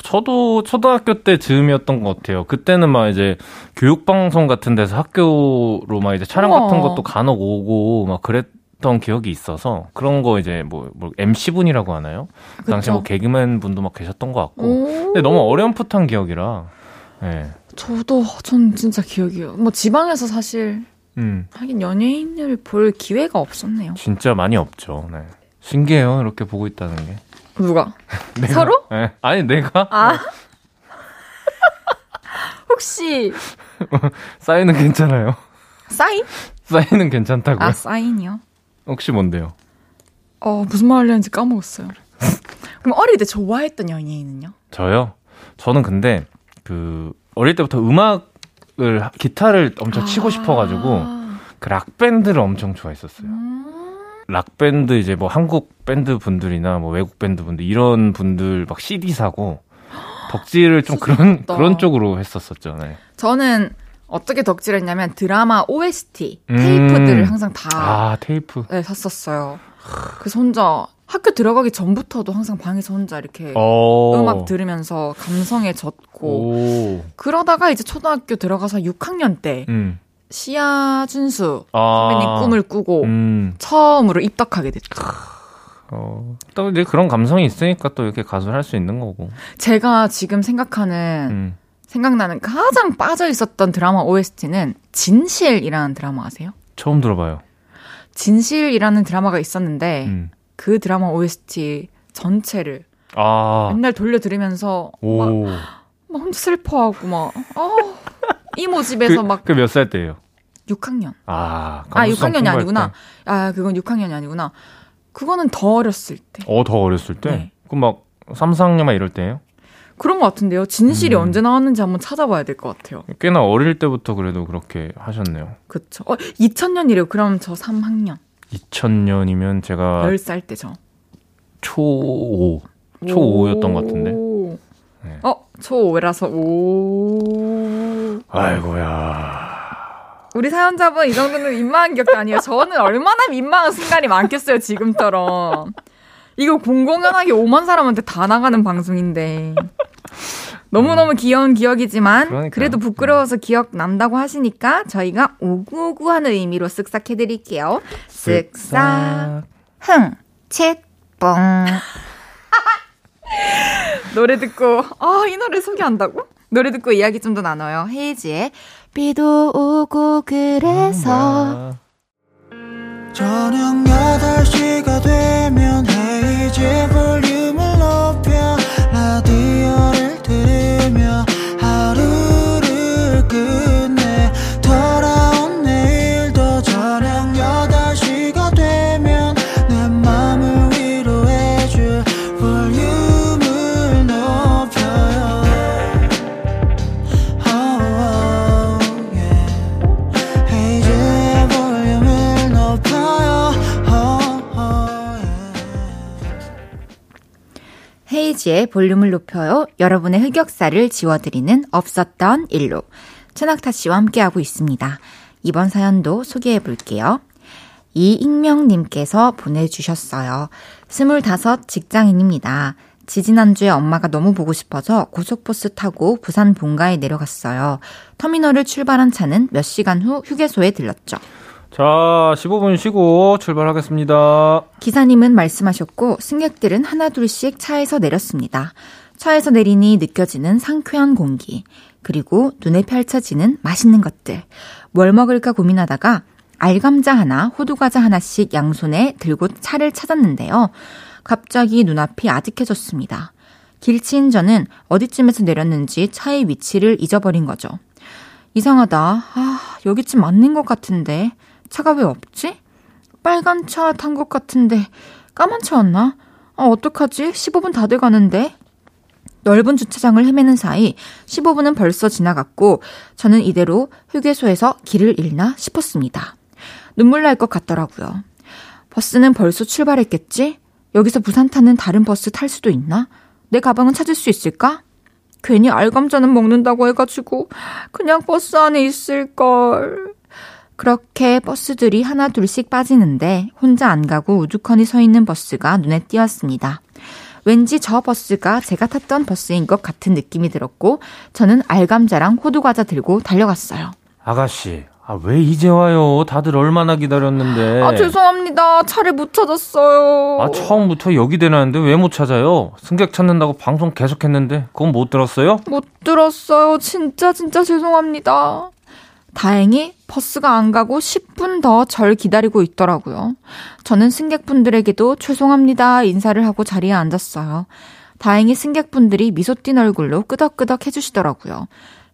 저도 초등학교 때 즈음이었던 것 같아요. 그때는 막 이제 교육방송 같은 데서 학교로 막 이제 촬영 우와. 같은 것도 간혹 오고 막 그랬던 기억이 있어서 그런 거 이제 뭐, 뭐 MC분이라고 하나요? 그 당시에 뭐 개그맨 분도 막 계셨던 것 같고. 근데 너무 어렴풋한 기억이라. 네. 저도 전 진짜 기억이요. 뭐 지방에서 사실 음. 하긴 연예인을 볼 기회가 없었네요. 진짜 많이 없죠. 네. 신기해요. 이렇게 보고 있다는 게. 누가? 내가, 서로? 네. 아니 내가. 아. 혹시 사인은 괜찮아요. 사인? 사인은 괜찮다고요. 아 사인이요? 혹시 뭔데요? 어 무슨 말 하려는지 까먹었어요. 그럼 어릴 때 좋아했던 연예인은요? 저요? 저는 근데 그 어릴 때부터 음악 을 기타를 엄청 치고 아~ 싶어가지고 그락 밴드를 엄청 좋아했었어요. 음~ 락 밴드 이제 뭐 한국 밴드 분들이나 뭐 외국 밴드 분들 이런 분들 막 CD 사고 덕질을 좀 그런 그런 쪽으로 했었었죠. 네. 저는 어떻게 덕질했냐면 드라마 OST 음. 테이프들을 항상 다 아, 테이프. 네, 샀었어요. 그래서 혼자 학교 들어가기 전부터도 항상 방에서 혼자 이렇게 오. 음악 들으면서 감성에 젖고 오. 그러다가 이제 초등학교 들어가서 6학년 때 음. 시아 준수 아. 선배님 꿈을 꾸고 음. 처음으로 입덕하게 됐죠. 어, 또 이제 그런 감성이 있으니까 또 이렇게 가수를 할 수 있는 거고. 제가 지금 생각하는 음. 생각나는 가장 빠져 있었던 드라마 OST는 진실이라는 드라마 아세요? 처음 들어봐요. 진실이라는 드라마가 있었는데 음. 그 드라마 OST 전체를 아. 맨날 돌려 들으면서 막, 막 혼자 슬퍼하고 막 어, 이모 집에서 그, 막. 그 몇 살 때예요? 6학년. 아, 아 6학년이 아니구나. 아, 그건 6학년이 아니구나. 그거는 더 어렸을 때. 어, 더 어렸을 때? 네. 그럼 막 3, 4학년만 이럴 때예요? 그런 것 같은데요. 진실이 음. 언제 나왔는지 한번 찾아봐야 될 것 같아요. 꽤나 어릴 때부터 그래도 그렇게 하셨네요. 그쵸. 어, 2000년이래요. 그럼 저 3학년. 2000년이면 제가 10살 때죠. 초5. 초5였던 것 같은데. 네. 어, 초5라서 오. 아이고야. 우리 사연자분 이 정도는 민망한 기억도 아니에요. 저는 얼마나 민망한 순간이 많겠어요, 지금처럼. 이거 공공연하게 5만 사람한테 다 나가는 방송인데. 너무너무 귀여운 기억이지만 그러니까요. 그래도 부끄러워서 기억 난다고 하시니까 저희가 오구오구 하는 의미로 쓱싹 해드릴게요. 쓱싹. 흥. 챗뽕 노래 듣고 아 이 노래 소개한다고? 노래 듣고 이야기 좀 더 나눠요. 헤이지의 비도 오고 그래서. 저녁 8시가 되면 헤이지 볼륨을 높여 헤이지의 볼륨을 높여요. 여러분의 흑역사를 지워드리는 없었던 일로. 최낙타 씨와 함께하고 있습니다. 이번 사연도 소개해 볼게요. 이익명님께서 보내주셨어요. 25 직장인입니다. 지지난주에 엄마가 너무 보고 싶어서 고속버스 타고 부산 본가에 내려갔어요. 터미널을 출발한 차는 몇 시간 후 휴게소에 들렀죠. 자, 15분 쉬고 출발하겠습니다. 기사님은 말씀하셨고 승객들은 하나둘씩 차에서 내렸습니다. 차에서 내리니 느껴지는 상쾌한 공기, 그리고 눈에 펼쳐지는 맛있는 것들. 뭘 먹을까 고민하다가 알감자 하나, 호두과자 하나씩 양손에 들고 차를 찾았는데요. 갑자기 눈앞이 아득해졌습니다. 길치인 저는 어디쯤에서 내렸는지 차의 위치를 잊어버린 거죠. 이상하다. 아, 여기쯤 맞는 것 같은데. 차가 왜 없지? 빨간 차 탄 것 같은데 까만 차였나? 아, 어떡하지? 15분 다 돼가는데. 넓은 주차장을 헤매는 사이 15분은 벌써 지나갔고 저는 이대로 휴게소에서 길을 잃나 싶었습니다. 눈물 날 것 같더라고요. 버스는 벌써 출발했겠지? 여기서 부산 타는 다른 버스 탈 수도 있나? 내 가방은 찾을 수 있을까? 괜히 알감자는 먹는다고 해가지고 그냥 버스 안에 있을걸. 그렇게 버스들이 하나 둘씩 빠지는데 혼자 안 가고 우두커니 서 있는 버스가 눈에 띄었습니다. 왠지 저 버스가 제가 탔던 버스인 것 같은 느낌이 들었고 저는 알감자랑 호두과자 들고 달려갔어요. 아가씨, 아, 왜 이제 와요? 다들 얼마나 기다렸는데. 아, 죄송합니다. 차를 못 찾았어요. 아, 처음부터 여기 대놨는데 왜 못 찾아요? 승객 찾는다고 방송 계속했는데 그건 못 들었어요? 못 들었어요. 진짜 진짜 죄송합니다. 다행히 버스가 안 가고 10분 더 절 기다리고 있더라고요. 저는 승객분들에게도 죄송합니다 인사를 하고 자리에 앉았어요. 다행히 승객분들이 미소 띈 얼굴로 끄덕끄덕 해주시더라고요.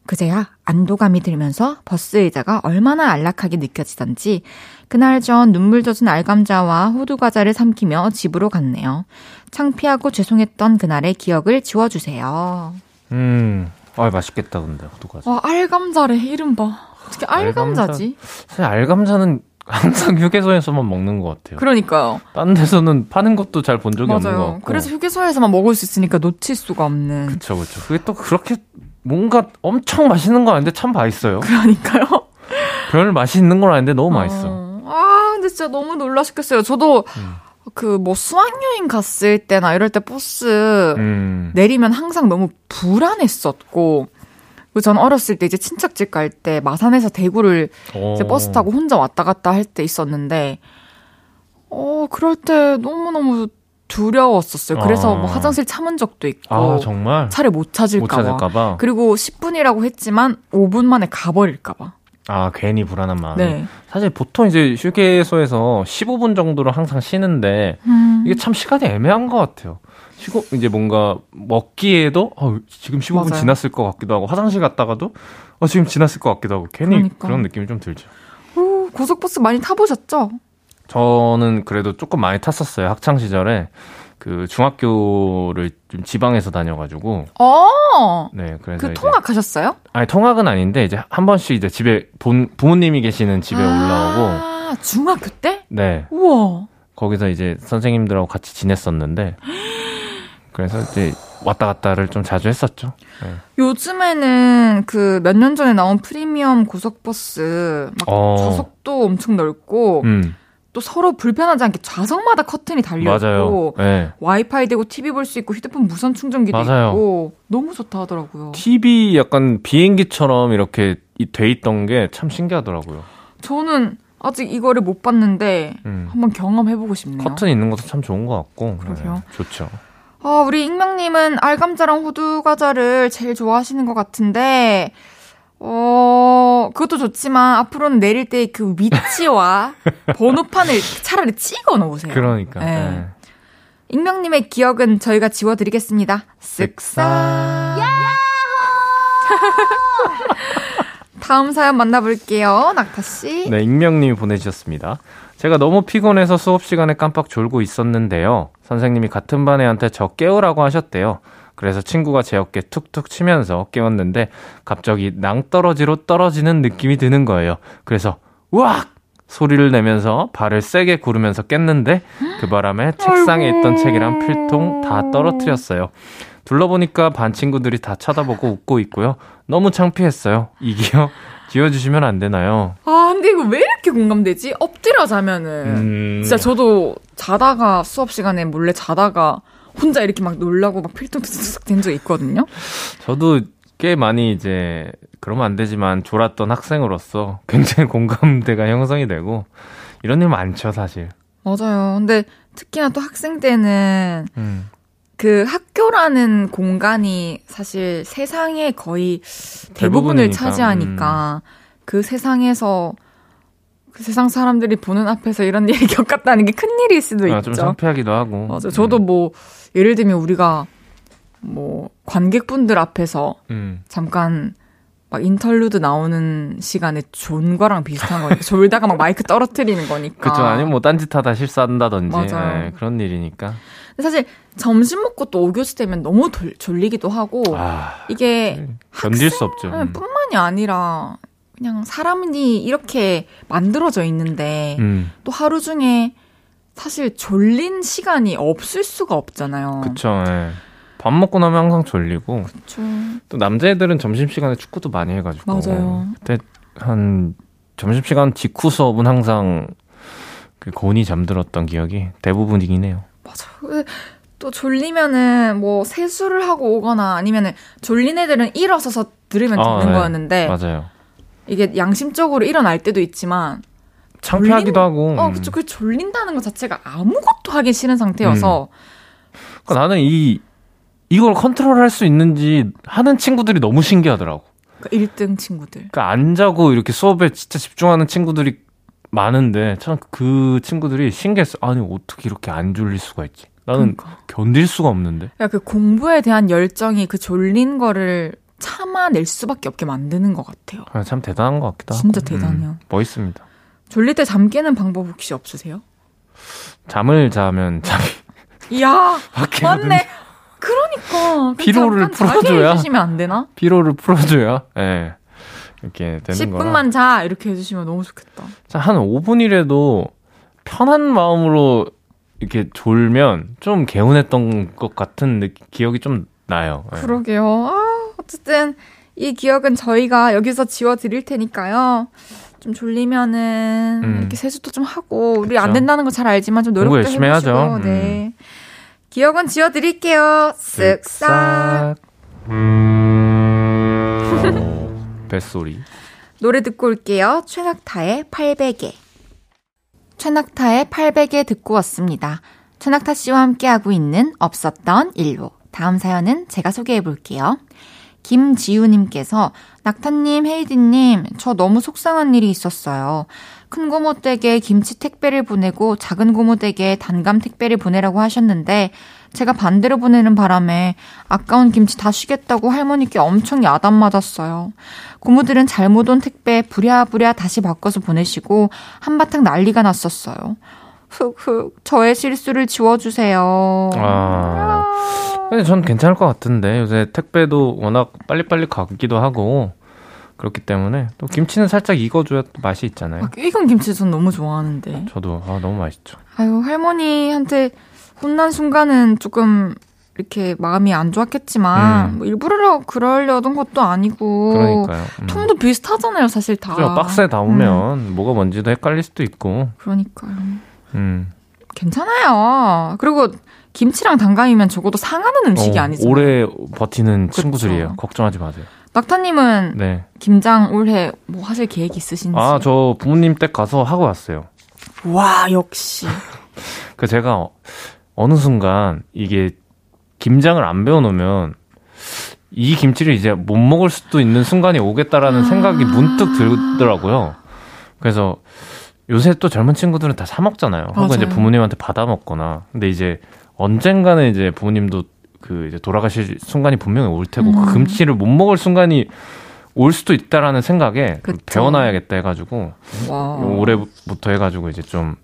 그제야 안도감이 들면서 버스 의자가 얼마나 안락하게 느껴지던지 그날 전 눈물 젖은 알감자와 호두 과자를 삼키며 집으로 갔네요. 창피하고 죄송했던 그날의 기억을 지워주세요. 음, 아 맛있겠다 근데 호두 과자. 와 알감자래 이름 봐. 어떻게 알감자지? 사실 알감자는 항상 휴게소에서만 먹는 것 같아요. 그러니까요. 딴 데서는 파는 것도 잘 본 적이 맞아요. 없는 것 같고. 그래서 휴게소에서만 먹을 수 있으니까 놓칠 수가 없는. 그쵸, 그쵸. 그게 또 그렇게 뭔가 엄청 맛있는 건 아닌데 참 맛있어요. 그러니까요. 별 맛이 있는 건 아닌데 너무 맛있어. 어. 아, 근데 진짜 너무 놀라셨겠어요. 저도 음. 그뭐 수학여행 갔을 때나 이럴 때 버스 음. 내리면 항상 너무 불안했었고 그 전 어렸을 때 이제 친척집 갈 때 마산에서 대구를 이제 오. 버스 타고 혼자 왔다 갔다 할 때 있었는데 어 그럴 때 너무 너무 두려웠었어요. 그래서 아. 뭐 화장실 참은 적도 있고 아, 정말? 차를 못못 찾을까 봐. 찾을까봐? 그리고 10분이라고 했지만 5분 만에 가버릴까 봐. 아, 괜히 불안한 마음. 네. 사실 보통 이제 휴게소에서 15분 정도로 항상 쉬는데 음. 이게 참 시간이 애매한 것 같아요. 쉬고 이제 뭔가 먹기에도 어, 지금 15분 맞아요. 지났을 것 같기도 하고 화장실 갔다가도 어, 지금 지났을 것 같기도 하고 괜히 그러니까. 그런 느낌이 좀 들죠. 오, 고속버스 많이 타보셨죠? 저는 그래도 조금 많이 탔었어요. 학창 시절에 그 중학교를 좀 지방에서 다녀가지고 어. 네 그래서 그 통학하셨어요? 아니 통학은 아닌데 이제 한 번씩 이제 집에 본 부모님이 계시는 집에 올라오고 아, 중학교 때? 네 우와. 거기서 이제 선생님들하고 같이 지냈었는데 그래서 이제 왔다 갔다를 좀 자주 했었죠. 네. 요즘에는 그 몇 년 전에 나온 프리미엄 고속버스 막 어. 좌석도 엄청 넓고 음 또 서로 불편하지 않게 좌석마다 커튼이 달려. 있고 네. 와이파이 되고 TV 볼 수 있고 휴대폰 무선 충전기도 맞아요. 있고 너무 좋다 하더라고요. TV 약간 비행기처럼 이렇게 이- 돼 있던 게 참 신기하더라고요. 저는 아직 이거를 못 봤는데 음. 한번 경험해보고 싶네요. 커튼 있는 것도 참 좋은 것 같고. 그러게요. 네, 좋죠. 아, 우리 익명님은 알감자랑 호두 과자를 제일 좋아하시는 것 같은데, 어, 그것도 좋지만 앞으로는 내릴 때 그 위치와 번호판을 차라리 찍어 놓으세요. 그러니까. 네. 네. 익명님의 기억은 저희가 지워드리겠습니다. 쓱싹. 다음 사연 만나볼게요. 낙타씨. 네, 익명님이 보내주셨습니다. 제가 너무 피곤해서 수업 시간에 깜빡 졸고 있었는데요. 선생님이 같은 반 애한테 저 깨우라고 하셨대요. 그래서 친구가 제 어깨 툭툭 치면서 깨웠는데 갑자기 낭떠러지로 떨어지는 느낌이 드는 거예요. 그래서 우악 소리를 내면서 발을 세게 구르면서 깼는데 그 바람에 책상에 있던 책이랑 필통 다 떨어뜨렸어요. 둘러보니까 반 친구들이 다 쳐다보고 웃고 있고요. 너무 창피했어요. 이 기억 지워주시면 안 되나요? 아, 근데 이거 왜 이렇게 공감되지? 엎드려 자면은. 음... 진짜 저도 자다가 수업 시간에 몰래 자다가 혼자 이렇게 막 놀라고 막 필통 툭툭 된적 있거든요. 저도 꽤 많이 이제 그러면 안 되지만 졸았던 학생으로서 굉장히 공감대가 형성이 되고 이런 일 많죠 사실. 맞아요. 근데 특히나 또 학생 때는 음. 그 학교라는 공간이 사실 세상의 거의 대부분을 대부분이니까. 차지하니까 음. 그 세상에서 그 세상 사람들이 보는 앞에서 이런 일이 겪었다는 게 큰 일일 수도 아, 있죠. 좀 창피하기도 하고. 맞아. 저도 음. 뭐 예를 들면 우리가 뭐 관객분들 앞에서 음. 잠깐 막 interlude 나오는 시간에 존 거랑 비슷한 거니까 졸다가 막 마이크 떨어뜨리는 거니까. 그렇죠. 아니면 뭐 딴짓하다 실수한다든지 네, 그런 일이니까. 사실 점심 먹고 또 5교시 되면 너무 돌, 졸리기도 하고 아, 이게 견딜 수 없죠. 음. 뿐만이 아니라 그냥 사람이 이렇게 만들어져 있는데 음. 또 하루 중에 사실 졸린 시간이 없을 수가 없잖아요. 그렇죠. 네. 밥 먹고 나면 항상 졸리고. 그쵸. 또 남자애들은 점심시간에 축구도 많이 해가지고. 맞아요. 그때 한 점심시간 직후 수업은 항상 그 곤이 잠들었던 기억이 대부분이긴 해요. 맞아. 또 졸리면은 뭐 세수를 하고 오거나 아니면은 졸린 애들은 일어서서 들으면 아, 듣는 네. 거였는데. 맞아요. 이게 양심적으로 일어날 때도 있지만 창피하기도 졸린, 하고. 어, 그쵸. 그 졸린다는 것 자체가 아무것도 하기 싫은 상태여서. 음. 그러니까 나는 이 이걸 컨트롤할 수 있는지 하는 친구들이 너무 신기하더라고. 그러니까 1등 친구들. 그러니까 안 자고 이렇게 수업에 진짜 집중하는 친구들이 많은데 참 그 친구들이 신기했어. 아니 어떻게 이렇게 안 졸릴 수가 있지? 나는 그러니까. 견딜 수가 없는데. 야, 그 공부에 대한 열정이 그 졸린 거를 참아낼 수밖에 없게 만드는 것 같아요. 아, 참 대단한 것 같기도 진짜 하고. 진짜 대단해요. 음, 멋있습니다. 졸릴 때 잠 깨는 방법 혹시 없으세요? 잠을 자면 잠이. 이야, 맞네. 그러니까 피로를 풀어줘야? 피로를 풀어줘야 예 네. 이렇게 되는 10분만 거라. 자 이렇게 해주시면 너무 좋겠다. 자, 한 5분이라도 편한 마음으로 이렇게 졸면 좀 개운했던 것 같은 느낌, 기억이 좀 나요. 네. 그러게요. 아, 어쨌든 이 기억은 저희가 여기서 지워드릴 테니까요. 좀 졸리면은 음. 이렇게 세수도 좀 하고 우리 그쵸. 안 된다는 거 잘 알지만 좀 노력도 열심히 해보시고, 하죠. 네. 음. 기억은 지워드릴게요. 쓱싹. 뱃소리. 노래 듣고 올게요. 최낙타의 800에. 최낙타의 800에 듣고 왔습니다. 최낙타 씨와 함께하고 있는 없었던 일부. 다음 사연은 제가 소개해 볼게요. 김지우님께서 낙타님, 헤이디님, 저 너무 속상한 일이 있었어요. 큰 고모 댁에 김치 택배를 보내고 작은 고모 댁에 단감 택배를 보내라고 하셨는데 제가 반대로 보내는 바람에 아까운 김치 다 쉬겠다고 할머니께 엄청 야단 맞았어요. 고모들은 잘못 온 택배 부랴부랴 다시 바꿔서 보내시고 한바탕 난리가 났었어요. 흑흑 저의 실수를 지워주세요. 아, 근데 전 괜찮을 것 같은데 요새 택배도 워낙 빨리빨리 가기도 하고 그렇기 때문에 또 김치는 살짝 익어줘야 또 맛이 있잖아요. 아, 익은 김치 전 너무 좋아하는데. 저도 아 너무 맛있죠. 아유 할머니한테 혼난 순간은 조금 이렇게 마음이 안 좋았겠지만 음. 뭐 일부러 그러려던 것도 아니고 그러니까요. 음. 통도 비슷하잖아요, 사실 다. 그렇죠. 박스에 담으면 음. 뭐가 뭔지도 헷갈릴 수도 있고. 그러니까요. 음. 괜찮아요. 그리고 김치랑 단감이면 적어도 상하는 음식이 어, 아니죠. 오래 버티는 그쵸. 친구들이에요. 걱정하지 마세요. 낙타님은 네. 김장 올해 뭐 하실 계획 있으신지? 아, 저 부모님 댁 가서 하고 왔어요. 와, 역시. 그 제가 어느 순간 이게 김장을 안 배워놓으면 이 김치를 이제 못 먹을 수도 있는 순간이 오겠다라는 아~ 생각이 문득 들더라고요. 그래서 요새 또 젊은 친구들은 다 사 먹잖아요. 혹은 이제 부모님한테 받아 먹거나. 근데 이제 언젠가는 이제 부모님도 그 이제 돌아가실 순간이 분명히 올 테고 그 음. 그 금치를 못 먹을 순간이 올 수도 있다라는 생각에. 배워놔야겠다 해가지고 와. 올해부터 해가지고 이제 좀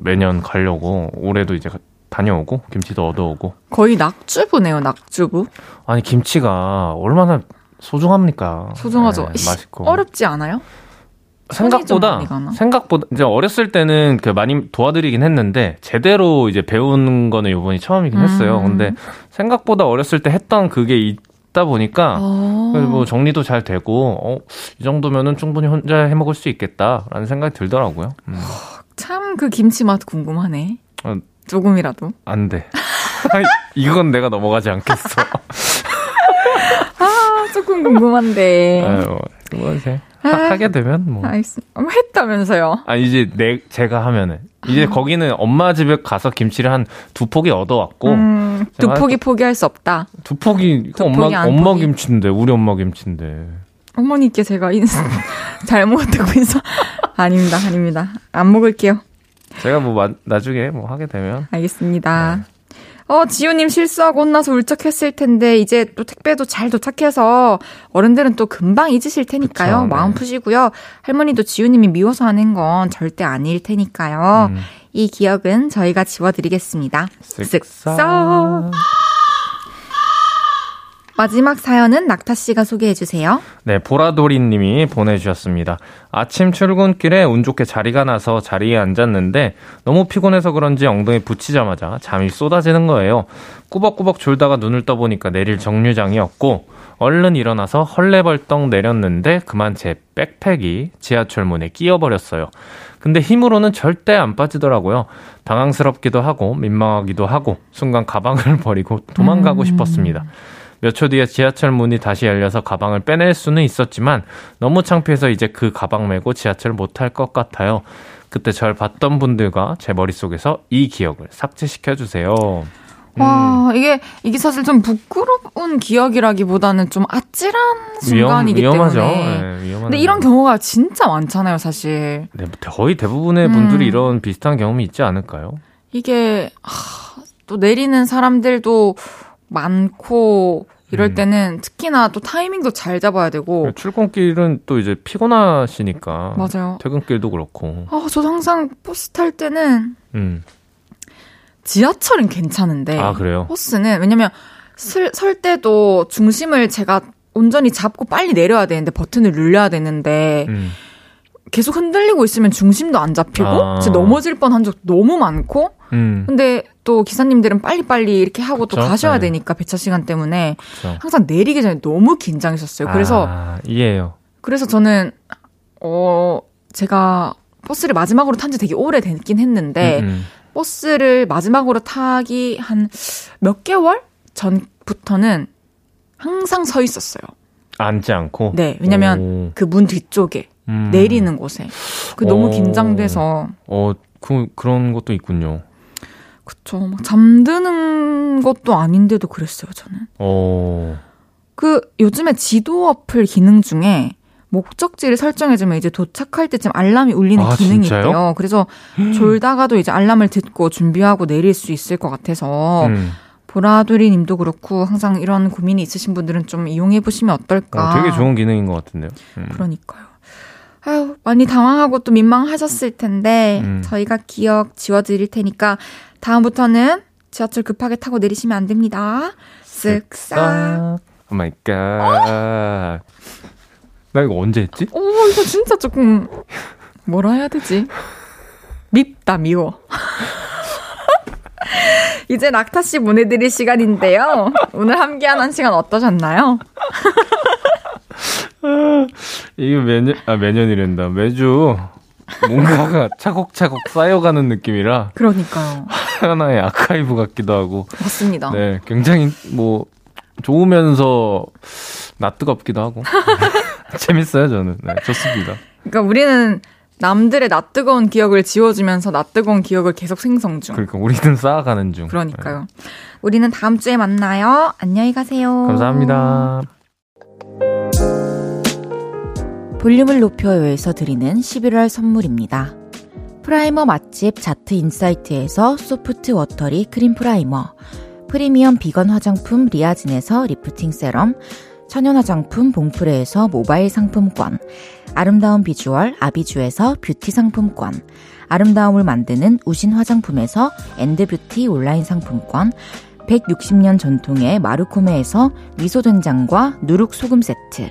매년 가려고 올해도 이제 다녀오고 김치도 얻어오고 거의 낙주부네요 낙주부 아니 김치가 얼마나 소중합니까 소중하죠 네, 맛있고 어렵지 않아요? 생각보다 생각보다 이제 어렸을 때는 그 많이 도와드리긴 했는데 제대로 이제 배운 거는 요번이 처음이긴 음. 했어요. 근데 생각보다 어렸을 때 했던 그게 있다 보니까 어. 뭐 정리도 잘 되고 어, 이 정도면은 충분히 혼자 해 먹을 수 있겠다라는 생각이 들더라고요. 음. 참그 김치 맛 궁금하네. 어, 조금이라도. 안 돼. 이건 내가 넘어가지 않겠어. 아, 조금 궁금한데. 아유, 뭐, 하, 게 되면 뭐. 알겠습니다. 뭐 했다면서요? 아 이제 내 제가 하면은 이제 아. 거기는 엄마 집에 가서 김치를 한 두 포기 얻어왔고 음, 두 포기 포기할 수 없다. 두 포기 두 엄마 포기 엄마 포기. 김치인데 우리 엄마 김치인데. 어머니께 제가 인사 잘 먹었다고 인사 아닙니다 아닙니다 안 먹을게요. 제가 뭐 나중에 뭐 하게 되면 알겠습니다. 네. 어, 지우님 실수하고 혼나서 울적했을 텐데, 이제 또 택배도 잘 도착해서, 어른들은 또 금방 잊으실 테니까요. 그쵸, 마음 네. 푸시고요. 할머니도 지우님이 미워서 하는 건 절대 아닐 테니까요. 음. 이 기억은 저희가 지워드리겠습니다. 쓱싹. 마지막 사연은 낙타 씨가 소개해 주세요. 네, 보라돌이 님이 보내주셨습니다. 아침 출근길에 운 좋게 자리가 나서 자리에 앉았는데 너무 피곤해서 그런지 엉덩이 붙이자마자 잠이 쏟아지는 거예요. 꾸벅꾸벅 졸다가 눈을 떠보니까 내릴 정류장이었고 얼른 일어나서 헐레벌떡 내렸는데 그만 제 백팩이 지하철 문에 끼어버렸어요. 근데 힘으로는 절대 안 빠지더라고요. 당황스럽기도 하고 민망하기도 하고 순간 가방을 버리고 도망가고 음. 싶었습니다. 몇 초 뒤에 지하철 문이 다시 열려서 가방을 빼낼 수는 있었지만 너무 창피해서 이제 그 가방 메고 지하철 못 탈 것 같아요. 그때 절 봤던 분들과 제 머릿속에서 이 기억을 삭제시켜 주세요. 음. 와, 이게, 이게 사실 좀 부끄러운 기억이라기보다는 좀 아찔한 순간이기 위험, 위험하죠. 때문에. 네, 근데 이런 경우가 진짜 많잖아요, 사실. 네, 거의 대부분의 분들이 음. 이런 비슷한 경험이 있지 않을까요? 이게, 하, 또 내리는 사람들도 많고, 이럴 음. 때는 특히나 또 타이밍도 잘 잡아야 되고 출근길은 또 이제 피곤하시니까 맞아요. 퇴근길도 그렇고. 아, 저도 항상 버스 탈 때는 음. 지하철은 괜찮은데 아, 그래요? 버스는 왜냐면 설, 설 때도 중심을 제가 온전히 잡고 빨리 내려야 되는데 버튼을 눌려야 되는데 음. 계속 흔들리고 있으면 중심도 안 잡히고 아. 넘어질 뻔한 적도 너무 많고 음. 근데 또 기사님들은 빨리빨리 이렇게 하고 그쵸? 또 가셔야 네. 되니까 배차 시간 때문에 그쵸. 항상 내리기 전에 너무 긴장했었어요. 그래서 아, 이해해요. 그래서 저는 어 제가 버스를 마지막으로 탄 지 되게 오래됐긴 했는데 음, 음. 버스를 마지막으로 타기 한 몇 개월 전부터는 항상 서 있었어요. 앉지 않고? 네, 왜냐면 그 문 뒤쪽에 음. 내리는 곳에. 그 너무 어. 긴장돼서. 어, 그, 그런 것도 있군요. 그쵸. 막 잠드는 것도 아닌데도 그랬어요, 저는. 어. 그, 요즘에 지도 어플 기능 중에 목적지를 설정해주면 이제 도착할 때쯤 알람이 울리는 아, 기능이 진짜요? 있대요. 그래서 졸다가도 이제 알람을 듣고 준비하고 내릴 수 있을 것 같아서 음. 보라돌이 님도 그렇고 항상 이런 고민이 있으신 분들은 좀 이용해 보시면 어떨까. 어, 되게 좋은 기능인 것 같은데요. 음. 그러니까요. 아유, 많이 당황하고 또 민망하셨을 텐데, 음. 저희가 기억 지워드릴 테니까, 다음부터는 지하철 급하게 타고 내리시면 안 됩니다. 쓱싹. Oh my God. 나 이거 언제 했지? 오, 이거 진짜 조금, 뭐라 해야 되지? 밉다, 미워. 이제 낙타 씨 보내드릴 시간인데요. 오늘 함께한 한 시간 어떠셨나요? 이게 매년, 아, 매년이란다. 매주 뭔가가 차곡차곡 쌓여가는 느낌이라. 그러니까요. 하나의 아카이브 같기도 하고. 맞습니다. 네, 굉장히 뭐, 좋으면서 낯뜨겁기도 하고. 재밌어요, 저는. 네, 좋습니다. 그러니까 우리는 남들의 낯뜨거운 기억을 지워주면서 낯뜨거운 기억을 계속 생성 중. 그러니까 우리는 쌓아가는 중. 그러니까요. 네. 우리는 다음 주에 만나요. 안녕히 가세요. 감사합니다. 볼륨을 높여요에서 드리는 11월 선물입니다. primer 맛집 자트 인사이트에서 soft watery cream primer, 프리미엄 비건 화장품 리아진에서 lifting serum, 천연 화장품 봉프레에서 모바일 상품권, 아름다운 비주얼 아비주에서 뷰티 상품권, 아름다움을 만드는 우신 화장품에서 엔드뷰티 온라인 상품권, 160년 전통의 마르코메에서 미소된장과 누룩소금 세트,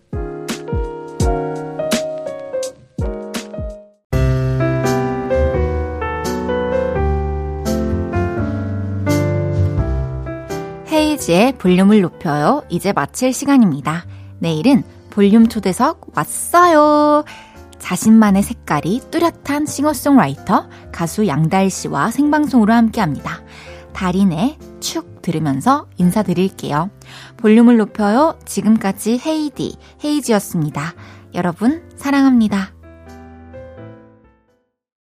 헤이즈의 볼륨을 높여요. 이제 마칠 시간입니다. 내일은 볼륨 초대석 왔어요. 자신만의 색깔이 뚜렷한 싱어송라이터 가수 양다일 씨와 생방송으로 함께 합니다. 달인의 축 들으면서 인사드릴게요. 볼륨을 높여요. 지금까지 헤이디, 헤이지였습니다. 여러분, 사랑합니다.